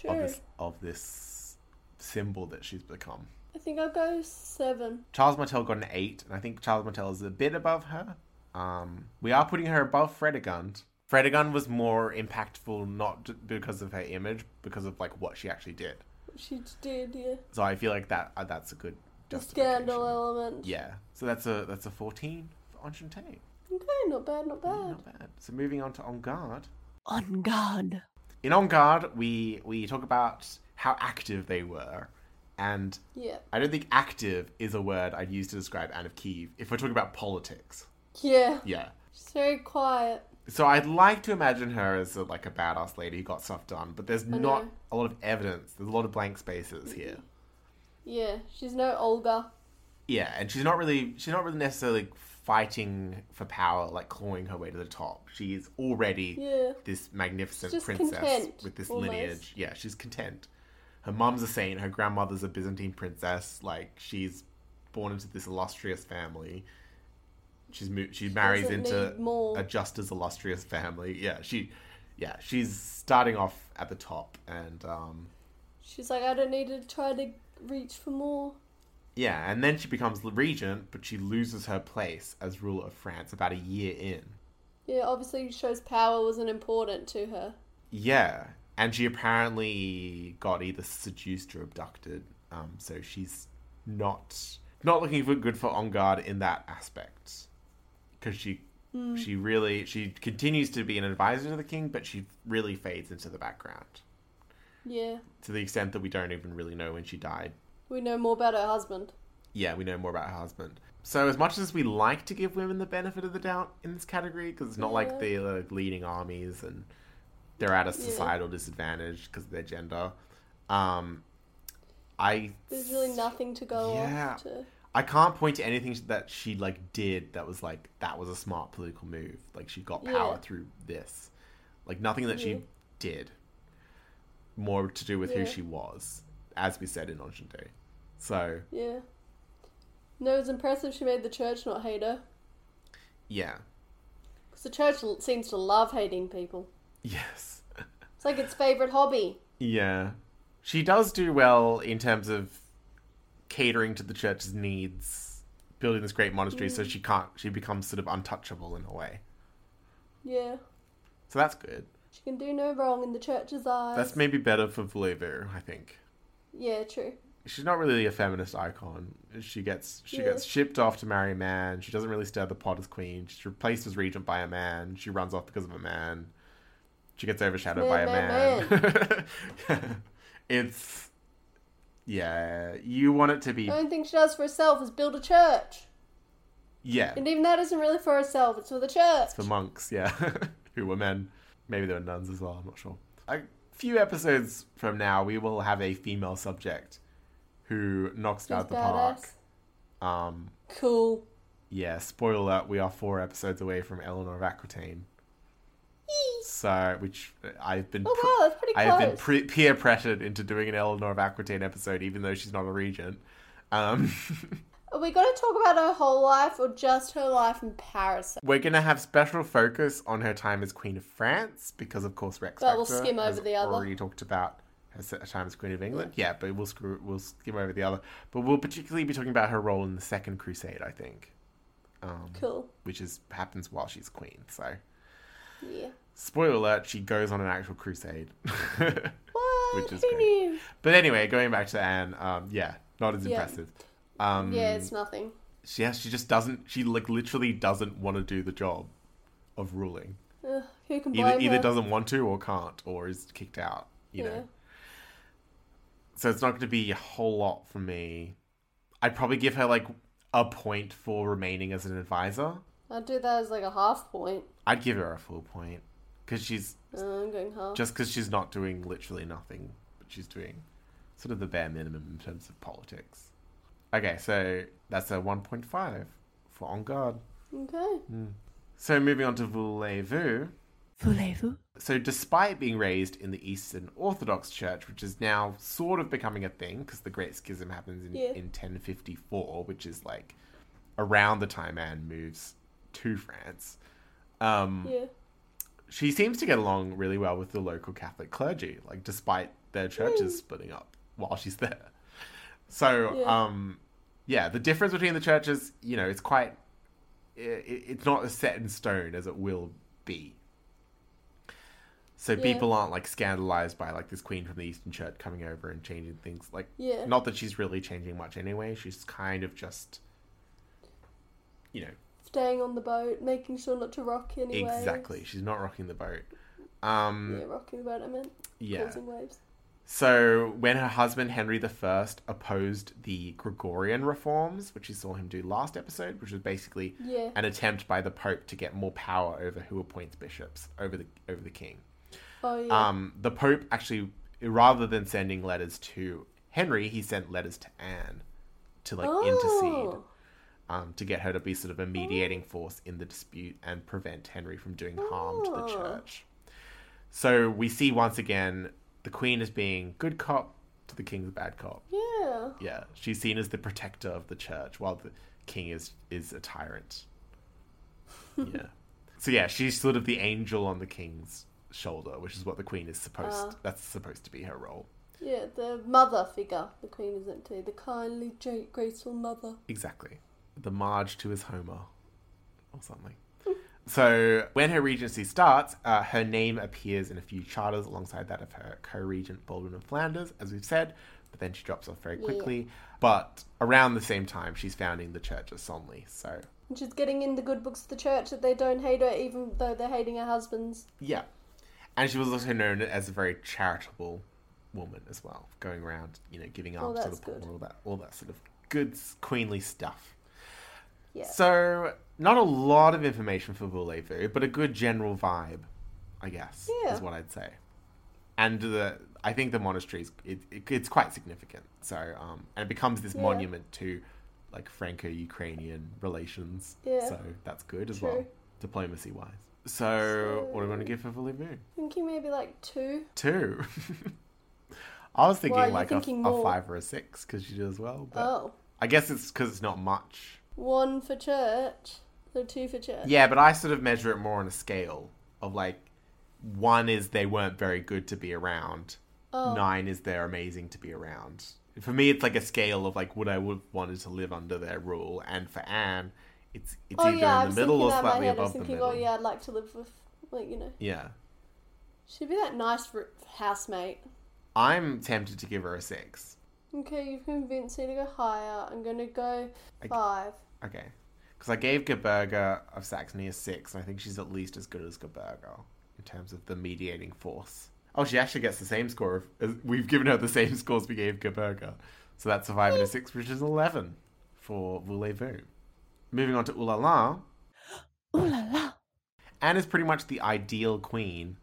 of this of this symbol that she's become. I think I'll go seven. Charles Martel got an eight, and I think Charles Martel is a bit above her. Um, we are putting her above Fredegund. Fredegund was more impactful, not because of her image, because of like what she actually did. She did, yeah. So I feel like that uh, that's a good The scandal element. Yeah. So that's a that's a fourteen for Enchante. Okay, not bad, not bad. Not bad. So moving on to On Guard. On guard. In On Guard, we we talk about how active they were, and Yeah. I don't think active is a word I'd use to describe Anne of Kiev if we're talking about politics. Yeah. Yeah. She's very quiet. So I'd like to imagine her as a, like a badass lady who got stuff done, but there's not know. a lot of evidence. There's a lot of blank spaces here. Yeah. She's no Olga. Yeah, and she's not really she's not really necessarily fighting for power, like clawing her way to the top. She's already Yeah. this magnificent princess with this almost. lineage. Yeah, she's content. Her mum's a saint. Her grandmother's a Byzantine princess. Like she's born into this illustrious family. She's she marries into more. a just as illustrious family. Yeah, she, yeah, she's starting off at the top, and um, She's like, I don't need to try to reach for more. yeah, and then she becomes the regent, but she loses her place as ruler of France about a year in. Yeah, obviously shows power wasn't important to her. Yeah, and she apparently got either seduced or abducted. Um, so she's not not looking for good for On Guard in that aspect, because she she really she continues to be an advisor to the king, but she really fades into the background Yeah. to the extent that we don't even really know when she died. We know more about her husband. Yeah, we know more about her husband. So as much as we like to give women the benefit of the doubt in this category, because it's not like Yeah. they're like, leading armies and they're at a societal disadvantage because of their gender, um, I There's really nothing to go Yeah. off to. I can't point to anything that she like did that was like that was a smart political move. Like she got power Yeah. through this. Like nothing that Yeah. she mm-hmm. did. More to do with who she was, as we said in Enchanté. So Yeah. No, it's impressive she made the church not hate her. yeah, Because the church seems to love hating people. yes, It's like its favourite hobby. yeah. She does do well in terms of catering to the church's needs, building this great monastery. So mm. she can't. She becomes sort of untouchable in a way. Yeah. So that's good. She can do no wrong in the church's eyes. That's maybe better for Voulez-Vous, I think. Yeah, true. she's not really a feminist icon. She gets she Yeah. gets shipped off to marry a man. She doesn't really stir the pot as queen. She's replaced as regent by a man. She runs off because of a man. She gets overshadowed by Man, a man, man. it's yeah. You want it to be The only thing she does for herself is build a church. yeah. And even that isn't really for herself, it's for the church. It's for monks, yeah, who were men. Maybe they were nuns as well. I'm not sure. A few episodes from now, we will have a female subject who knocks She's out the badass. park. Um, Cool. yeah, spoiler alert, we are four episodes away from Eleanor of Aquitaine. So, which I've been, Oh, wow, that's pretty I have been pre- peer pressured into doing an Eleanor of Aquitaine episode, even though she's not a regent. Um, Are we going to talk about her whole life or just her life in Paris? we're gonna have special focus on her time as Queen of France because, of course, Rex But we'll skim over the other. already talked about her time as Queen of England. Yeah, but we'll screw, we'll skim over the other. But we'll particularly be talking about her role in the Second Crusade, I think, um, Cool. which is happens while she's queen. So. Yeah. Spoiler alert, she goes on an actual crusade. What? Which is Who great. knew? but anyway, going back to Anne, um, yeah, not as Yeah. impressive. Um, Yeah, it's nothing. she, yeah, she just doesn't, she like literally doesn't want to do the job of ruling. Ugh, who can blame Either, either doesn't want to or can't or is kicked out, you Yeah. know. So it's not going to be a whole lot for me. I'd probably give her like a point for remaining as an advisor. I'd do that as like a half point. I'd give her a full point because she's Uh, I'm going half. just because she's not doing literally nothing, but she's doing sort of the bare minimum in terms of politics. Okay, so that's a 1.5 for On Guard. Okay. So moving on to Voulez-Vous. Voulez-vous? So despite being raised in the Eastern Orthodox Church, which is now sort of becoming a thing because the Great Schism happens in, Yeah. in 1054, which is like around the time Anne moves to France. Um, Yeah. She seems to get along really well with the local Catholic clergy, like despite their churches splitting up while she's there. So, Yeah. um, yeah, the difference between the churches, you know, it's quite, i i- it's not as set in stone as it will be. So Yeah. people aren't like scandalized by like this queen from the Eastern Church coming over and changing things. Like, Yeah. not that she's really changing much anyway. She's kind of just, you know, Staying on the boat, making sure not to rock any waves. exactly. She's not rocking the boat. Um, Yeah, rocking the boat, I meant. yeah. Causing waves. So when her husband Henry I opposed the Gregorian reforms, which you saw him do last episode, which was basically Yeah. an attempt by the Pope to get more power over who appoints bishops over the over the king. Oh, yeah. Um, the Pope actually, rather than sending letters to Henry, he sent letters to Anne to like intercede Oh. Um, to get her to be sort of a mediating force in the dispute and prevent Henry from doing harm to the church. So we see once again the Queen as being good cop to the King's bad cop. Yeah. Yeah, she's seen as the protector of the church, while the King is is a tyrant. yeah. So yeah, she's sort of the angel on the king's shoulder, which is what the queen is supposed. Ah. that's supposed to be her role. Yeah, the mother figure. The queen isn't too. The kindly, gra- graceful mother. Exactly. The Marge to his Homer, or something. so when her regency starts, uh, her name appears in a few charters alongside that of her co-regent Baldwin of Flanders, as we've said. But then she drops off very quickly. But around the same time, she's founding the Church of Senlis. So And she's getting in the good books of the church that they don't hate her, even though they're hating her husbands. Yeah. And she was also known as a very charitable woman as well, going around, you know, giving Oh, alms to the poor, all that, all that sort of good queenly stuff. Yeah. So, not a lot of information for Voulez-Vous, but a good general vibe, I guess, Yeah. is what I'd say. And the, I think the monastery is it, it, it's quite significant. So, um, and it becomes this Yeah. monument to like Franco-Ukrainian relations. Yeah. So that's good as True. well, diplomacy-wise. So, So- what are we going to give for Voulez-Vous? Thinking maybe like two. Two. I was thinking you're like a, a five or a six because she did as well. But Oh. I guess it's because it's not much. One for church. So two for church. Yeah, but I sort of measure it more on a scale of like one is they weren't very good to be around. Oh. Nine is they're amazing to be around. For me, it's like a scale of like would I would wanted to live under their rule, and for Anne, it's it's Oh either yeah, in the middle thinking or that in my slightly head. I was above the thinking, middle. oh yeah, I'd like to live with, like you know, yeah. she'd be that nice r- housemate. I'm tempted to give her a six. Okay, you've convinced me to go higher. I'm gonna go I- five. Okay. Because I gave Gerberga of Saxony a six, and I think she's at least as good as Gerberga in terms of the mediating force. Oh, she actually gets the same score. Of, as, we've given her the same scores we gave Gerberga. So that's a five and a six, which is 11 for Voulez-Vous. Moving on to Ooh La La. Ooh la la. Anne is pretty much the ideal queen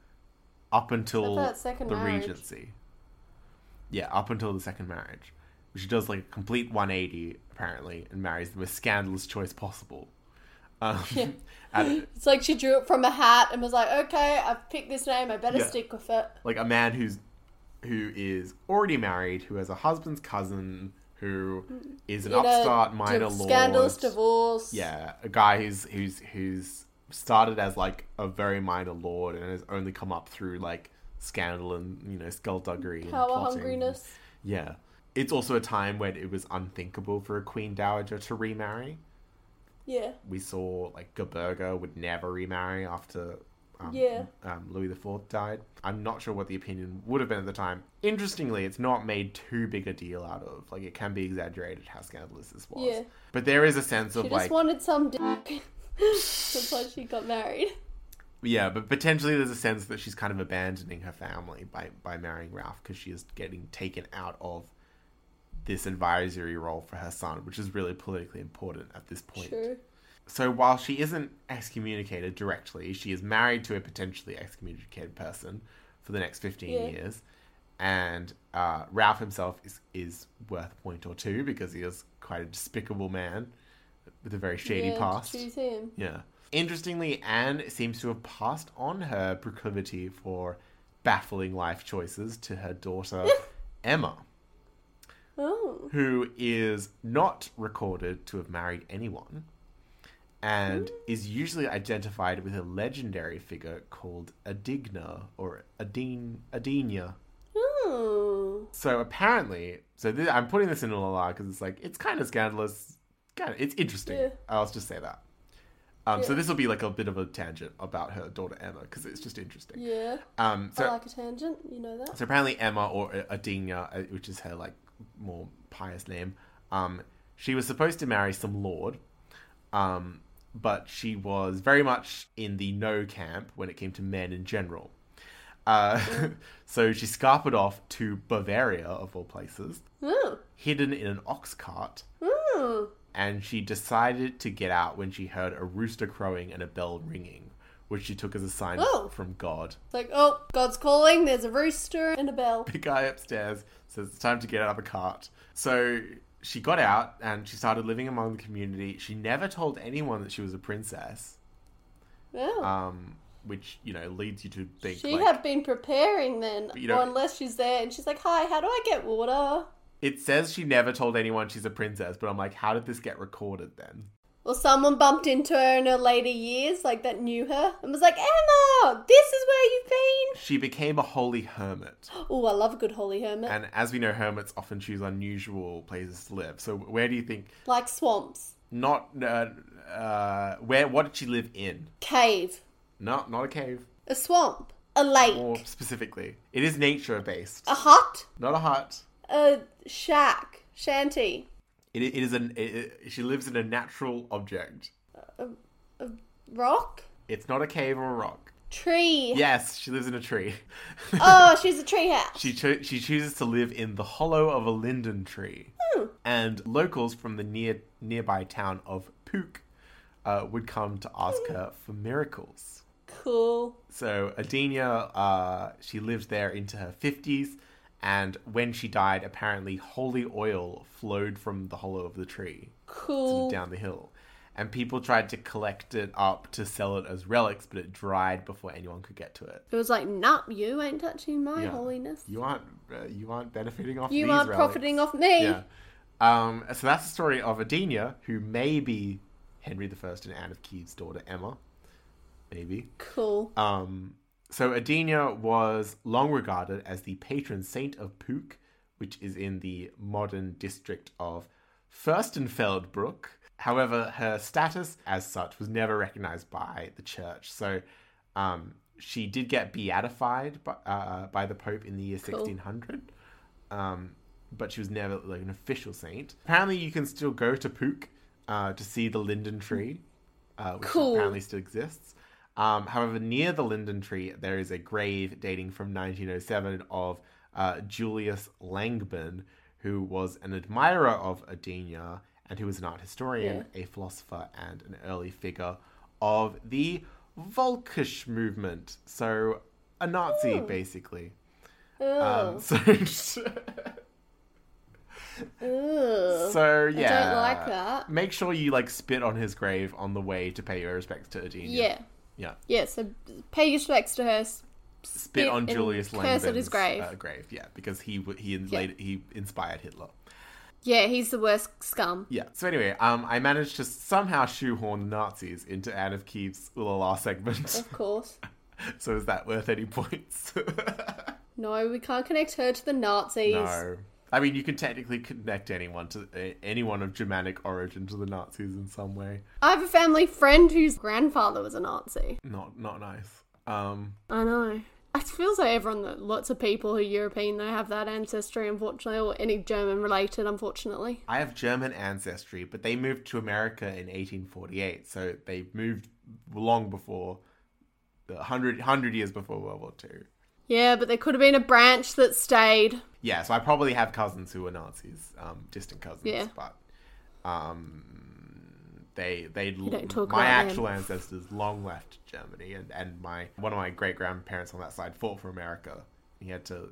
up until Except for that second the marriage. regency. Yeah, up until the second marriage. She does like a complete 180, apparently, and marries the most scandalous choice possible. Um, Yeah. and, It's like she drew it from a hat and was like, okay, I've picked this name. I better Yeah. stick with it. like a man who's who is already married, who has a husband's cousin, who is an a upstart minor lord. Scandalous divorce. Yeah, a guy who's who's who's started as like a very minor lord and has only come up through like scandal and you know skullduggery and Power plotting. hungriness. Yeah, it's also a time when it was unthinkable for a queen dowager to remarry. Yeah. We saw like Gerberga would never remarry after um, Yeah. um, Louis IV died. I'm not sure what the opinion would have been at the time. Interestingly, it's not made too big a deal out of. Like it can be exaggerated how scandalous this was. Yeah. But there is a sense She of just like wanted some dick. That's why she got married. Yeah, but potentially there's a sense that she's kind of abandoning her family by, by marrying Ralph because she is getting taken out of this advisory role for her son, which is really politically important at this point. True. So while she isn't excommunicated directly, she is married to a potentially excommunicated person for the next 15 Yeah. years. And uh, Ralph himself is, is worth a point or two because he is quite a despicable man with a very shady yeah, past. Choose him. Yeah. Interestingly, Anne seems to have passed on her proclivity for baffling life choices to her daughter, Emma, Oh. who is not recorded to have married anyone and is usually identified with a legendary figure called Adigna or Adine, Adina. Oh. So apparently, so this, I'm putting this in a la because it's like, it's kind of scandalous. Kind of, it's interesting. Yeah. I'll just say that. Um, So this will be like a bit of a tangent about her daughter Emma because it's just interesting. Yeah. Um, so I like a tangent. You know that. so apparently Emma or Adina, uh, which is her like more pious name, um, she was supposed to marry some lord, um, but she was very much in the no camp when it came to men in general. Uh, so she scarpered off to Bavaria, of all places, Oh. hidden in an ox cart, Oh. and she decided to get out when she heard a rooster crowing and a bell ringing, which she took as a sign Oh. from God. It's like, oh, God's calling. There's a rooster and a bell. the guy upstairs says it's time to get out of the cart. So she got out and she started living among the community. She never told anyone that she was a princess, Oh. um, which you know leads you to think she like had been preparing then, you know- or unless she's there and she's like, "Hi, how do I get water?" it says she never told anyone she's a princess. But I'm like, how did this get recorded then? Or someone bumped into her in her later years, like that knew her, and was like, Emma, this is where you've been. She became a holy hermit. Oh, I love a good holy hermit. And as we know, hermits often choose unusual places to live. So where do you think? like swamps. Not uh, uh, where? What did she live in? Cave. Not not a cave. A swamp. A lake. More specifically, it is nature based. A hut. Not a hut. A shack. Shanty. It, it is an. It, it- she lives in a natural object. A rock. It's not a cave or a rock. Tree. Yes, she lives in a tree. Oh, she's a tree house. She cho- she chooses to live in the hollow of a linden tree, Hmm. and locals from the near nearby town of Puch uh, would come to ask her for miracles. Cool. So Adenia, uh, she lived there into her fifties, and when she died, apparently holy oil flowed from the hollow of the tree Cool. down the hill. And people tried to collect it up to sell it as relics, but it dried before anyone could get to it. It was like, nah, you ain't touching my Yeah. holiness. You aren't uh, you aren't benefiting off You aren't relics. profiting off me. Yeah. Um, so that's the story of Adenia, who may be Henry I and Anne of Kiev's daughter Emma. Maybe. Cool. Um, so Adenia was long regarded as the patron saint of Puch, which is in the modern district of Fürstenfeldbruck. However, her status as such was never recognized by the church. So um, she did get beatified by, uh, by the Pope in the year 1600. Um, but she was never like an official saint. Apparently, you can still go to Puch uh, to see the linden tree, uh, which Cool. apparently still exists. Um, however, near the linden tree, there is a grave dating from 1907 of uh, Julius Langbehn, who was an admirer of Adenia and who was an art historian, a philosopher, and an early figure of the Volkisch movement. So, a Nazi, basically. Ugh. Um, so, so yeah, like that. Make sure you like spit on his grave on the way to pay your respects to Adenia. Yeah. Yeah. Yeah, so pay your respects to her. s- Spit on Julius curse at his grave. Uh, grave, yeah, because he he later, he inspired Hitler. Yeah, he's the worst scum. Yeah. So anyway, um, I managed to somehow shoehorn Nazis into Anne of Kiev's Ulala segment. Of course. so is that worth any points? No, we can't connect her to the Nazis. no. I mean, you can technically connect anyone to uh, anyone of Germanic origin to the Nazis in some way. I have a family friend whose grandfather was a Nazi. Not not nice. Um, I know. It feels like everyone, that lots of people who are European, they have that ancestry, unfortunately, or any German related, unfortunately. I have German ancestry, but they moved to America in 1848, so they moved long before, the 100, 100 years before World War II. Yeah, but there could have been a branch that stayed. Yeah, so I probably have cousins who were Nazis, um, distant cousins, Yeah. but um, they they my about them. actual ancestors long left Germany, and and my one of my great grandparents on that side fought for America. He had to.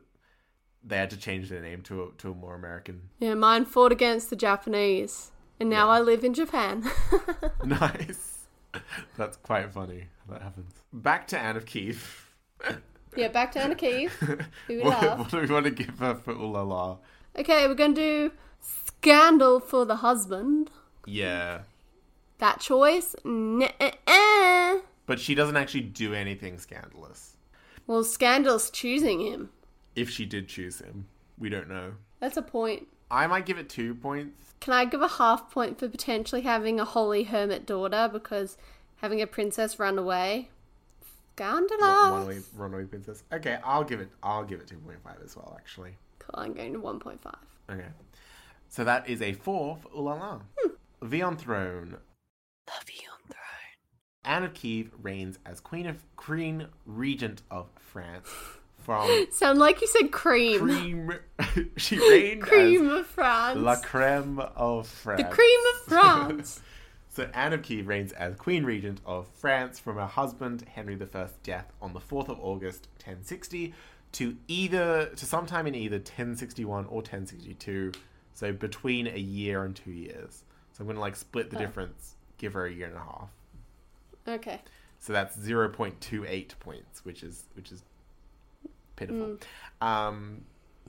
They had to change their name to a, to a more American. Yeah, mine fought against the Japanese. And now I live in Japan. nice. That's quite funny. That happens. Back to Anne of Kiev. yeah, back down to Kiev. Who we What, what do we want to give her for Ooh La La? Okay, we're going to do Scandal for the husband. Yeah. That choice? Nuh-uh. But she doesn't actually do anything scandalous. Well, Scandal's choosing him. If she did choose him, we don't know. That's a point. I might give it two points. Can I give a half point for potentially having a holy hermit daughter because having a princess run away? Scandalous. Runaway, runaway princess. Okay, I'll give it. I'll give it two point five as well. Actually. Cool, I'm going to 1.5. Okay. So that is a four for Ooh La La. Hmm. The on throne. Love you on throne. Anne of Kiev reigns as queen of queen regent of France from Sound like you said cream. cream. she reigned Cream as of France. la creme of France. the cream of France. So Anne of Kiev reigns as Queen Regent of France from her husband Henry I's death on the 4th of August 1060 to either to sometime in either 1061 or 1062. So between a year and two years. So I'm going to like split the difference, give her a year and a half. okay. So that's 0.28 points, which is which is pitiful. Um,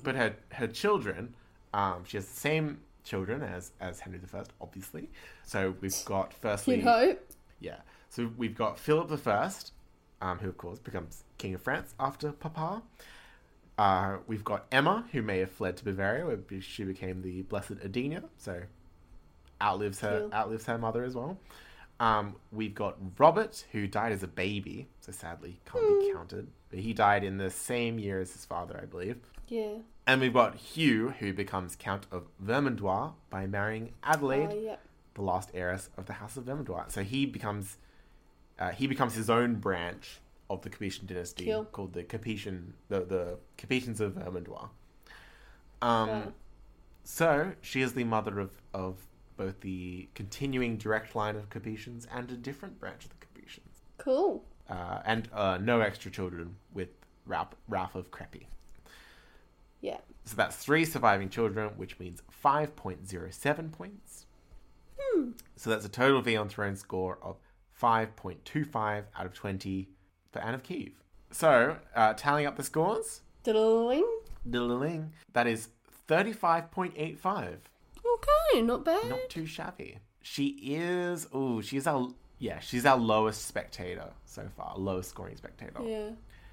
but her her children, um, she has the same children as as Henry I, obviously. So we've got firstly, yeah. So we've got Philip I, um, who of course becomes King of France after Papa. Uh, we've got Emma, who may have fled to Bavaria, where she became the Blessed Adina, so outlives her Cute. outlives her mother as well. Um, we've got Robert, who died as a baby, so sadly can't be counted. But he died in the same year as his father, I believe. Yeah. And we've got Hugh, who becomes Count of Vermandois by marrying Adelaide, Oh, yeah. the last heiress of the House of Vermandois. So he becomes uh, he becomes his own branch of the Capetian dynasty called the Capetian the the Capetians of Vermandois. Um, Oh. so she is the mother of of both the continuing direct line of Capetians and a different branch of the Capetians, Cool. uh, and uh, no extra children with Ralph, Ralph of Crepy. Yeah. So that's three surviving children, which means 5.07 points. Hmm. So that's a total V on Throne score of 5.25 out of 20 for Anne of Kiev. So, uh, tallying up the scores, Diddling. diddling, that is 35.85. Okay, not bad. Not too shabby. She is, oh, she's our, yeah, she's our lowest spectator so far, lowest scoring spectator. Yeah.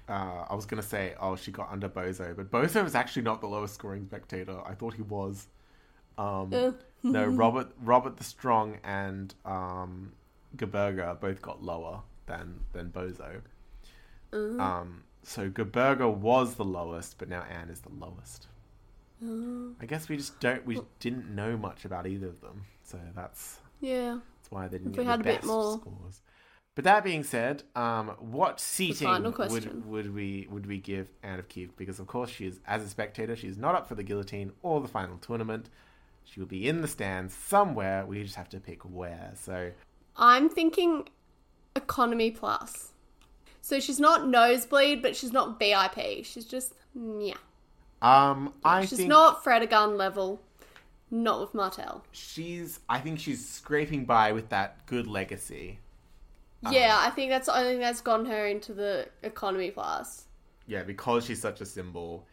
Uh, I was gonna say, oh, she got under Boso, but Boso is actually not the lowest scoring spectator. I thought he was. Um, Uh. no, Robert, Robert the Strong and um, both got lower than than Boso. Uh-huh. Um, so Gerberga was the lowest, but now Anne is the lowest. Uh-huh. I guess we just don't, we didn't know much about either of them, so that's Yeah. that's why they didn't If get we the had a bit best more- scores. But that being said, um, what seating would, would we would we give Anne of Kiev? Because of course she is, as a spectator, she's not up for the guillotine or the final tournament. She will be in the stands somewhere. We just have to pick where. So I'm thinking economy plus. So she's not nosebleed, but she's not VIP. She's just yeah. Um, I she's think not Fredegund level. Not with Martel. she's. I think she's scraping by with that good legacy. Yeah, I think that's the only thing that's gotten her into the economy class. Yeah, because she's such a symbol.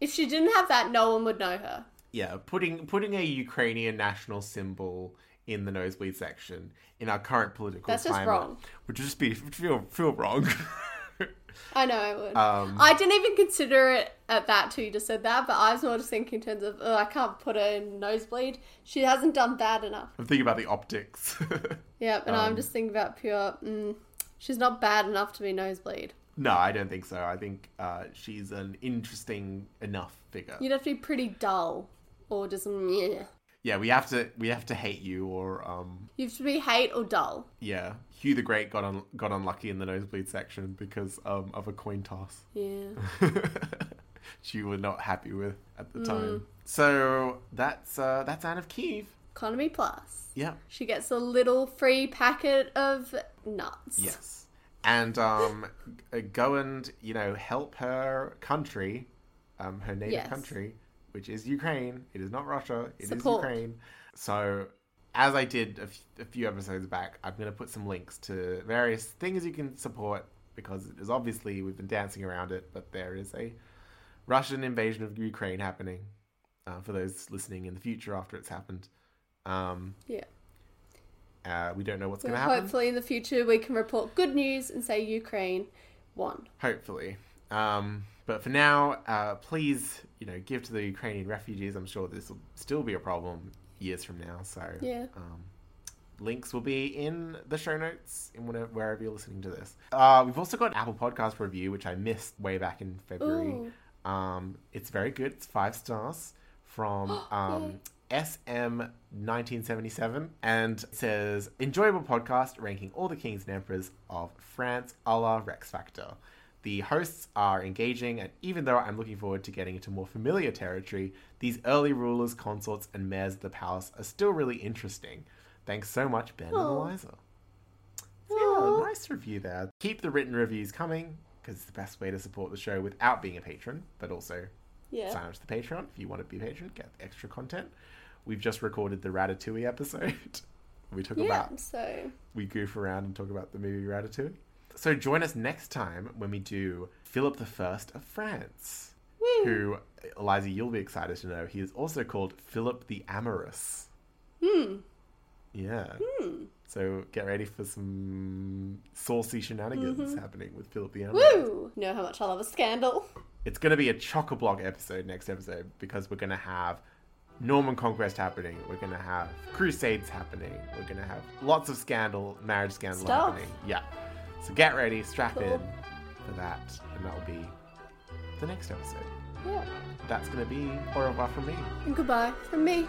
If she didn't have that, no one would know her. yeah, putting putting a Ukrainian national symbol in the nosebleed section in our current political That's just climate wrong. would just be feel feel wrong. I know I would. Um, I didn't even consider it at that till you just said that, but I was more just thinking in terms of, oh, I can't put her in nosebleed. She hasn't done bad enough. I'm thinking about the optics. Yeah, and Um, I'm just thinking about pure. Mm, she's not bad enough to be nosebleed. no, I don't think so. I think uh, she's an interesting enough figure. You'd have to be pretty dull, or just yeah. Yeah, we have to we have to hate you or um You have to be hate or dull. yeah. Hugh the Great got un- got unlucky in the nosebleed section because um, of a coin toss. Yeah. which you were not happy with at Mm. the time. So that's uh, that's Anne of Kiev. Economy plus. Yeah. She gets a little free packet of nuts. Yes. And um, g- go and you know help her country, um, her native Yes. country, which is Ukraine. It is not Russia. It is Support. Ukraine. So, as I did a, f- a few episodes back, I'm going to put some links to various things you can support because it is obviously we've been dancing around it, but there is a Russian invasion of Ukraine happening. Uh, for those listening in the future after it's happened, um, Yeah. uh, we don't know what's going to happen. hopefully in the future we can report good news and say Ukraine won. Hopefully. Um, but for now, uh, please, you know, give to the Ukrainian refugees. I'm sure this will still be a problem years from now. So, Yeah. um, links will be in the show notes in whatever, wherever you're listening to this. Uh, we've also got an Apple Podcast review, which I missed way back in February. Um, it's very good. It's five stars from um, SM1977 and says enjoyable podcast ranking all the kings and emperors of France a la Rex Factor. The hosts are engaging, and even though I'm looking forward to getting into more familiar territory, these early rulers, consorts, and mayors of the palace are still really interesting. Thanks so much, Ben and Aw. Eliza. So, yeah, nice review there. Keep the written reviews coming because it's the best way to support the show without being a patron, but also Yeah. sign up to the Patreon if you want to be a patron, get extra content. We've just recorded the Ratatouille episode. we talk Yeah. about So we goof around and talk about the movie Ratatouille. So join us next time when we do Philip the First of France. woo. who, Eliza, you'll be excited to know, he is also called Philip the Amorous. Hmm. Yeah. Hmm. So get ready for some saucy shenanigans happening with Philip the Amorous. Woo! Know how much I love a scandal. It's going to be a chock a block episode next episode because we're going to have Norman Conquest happening. We're going to have Crusades happening. We're going to have lots of scandal, marriage scandal Stuff. happening. Yeah. So get ready, strap Cool. in for that, and that'll be the next episode. Yeah. That's going to be au revoir from me. And goodbye from me.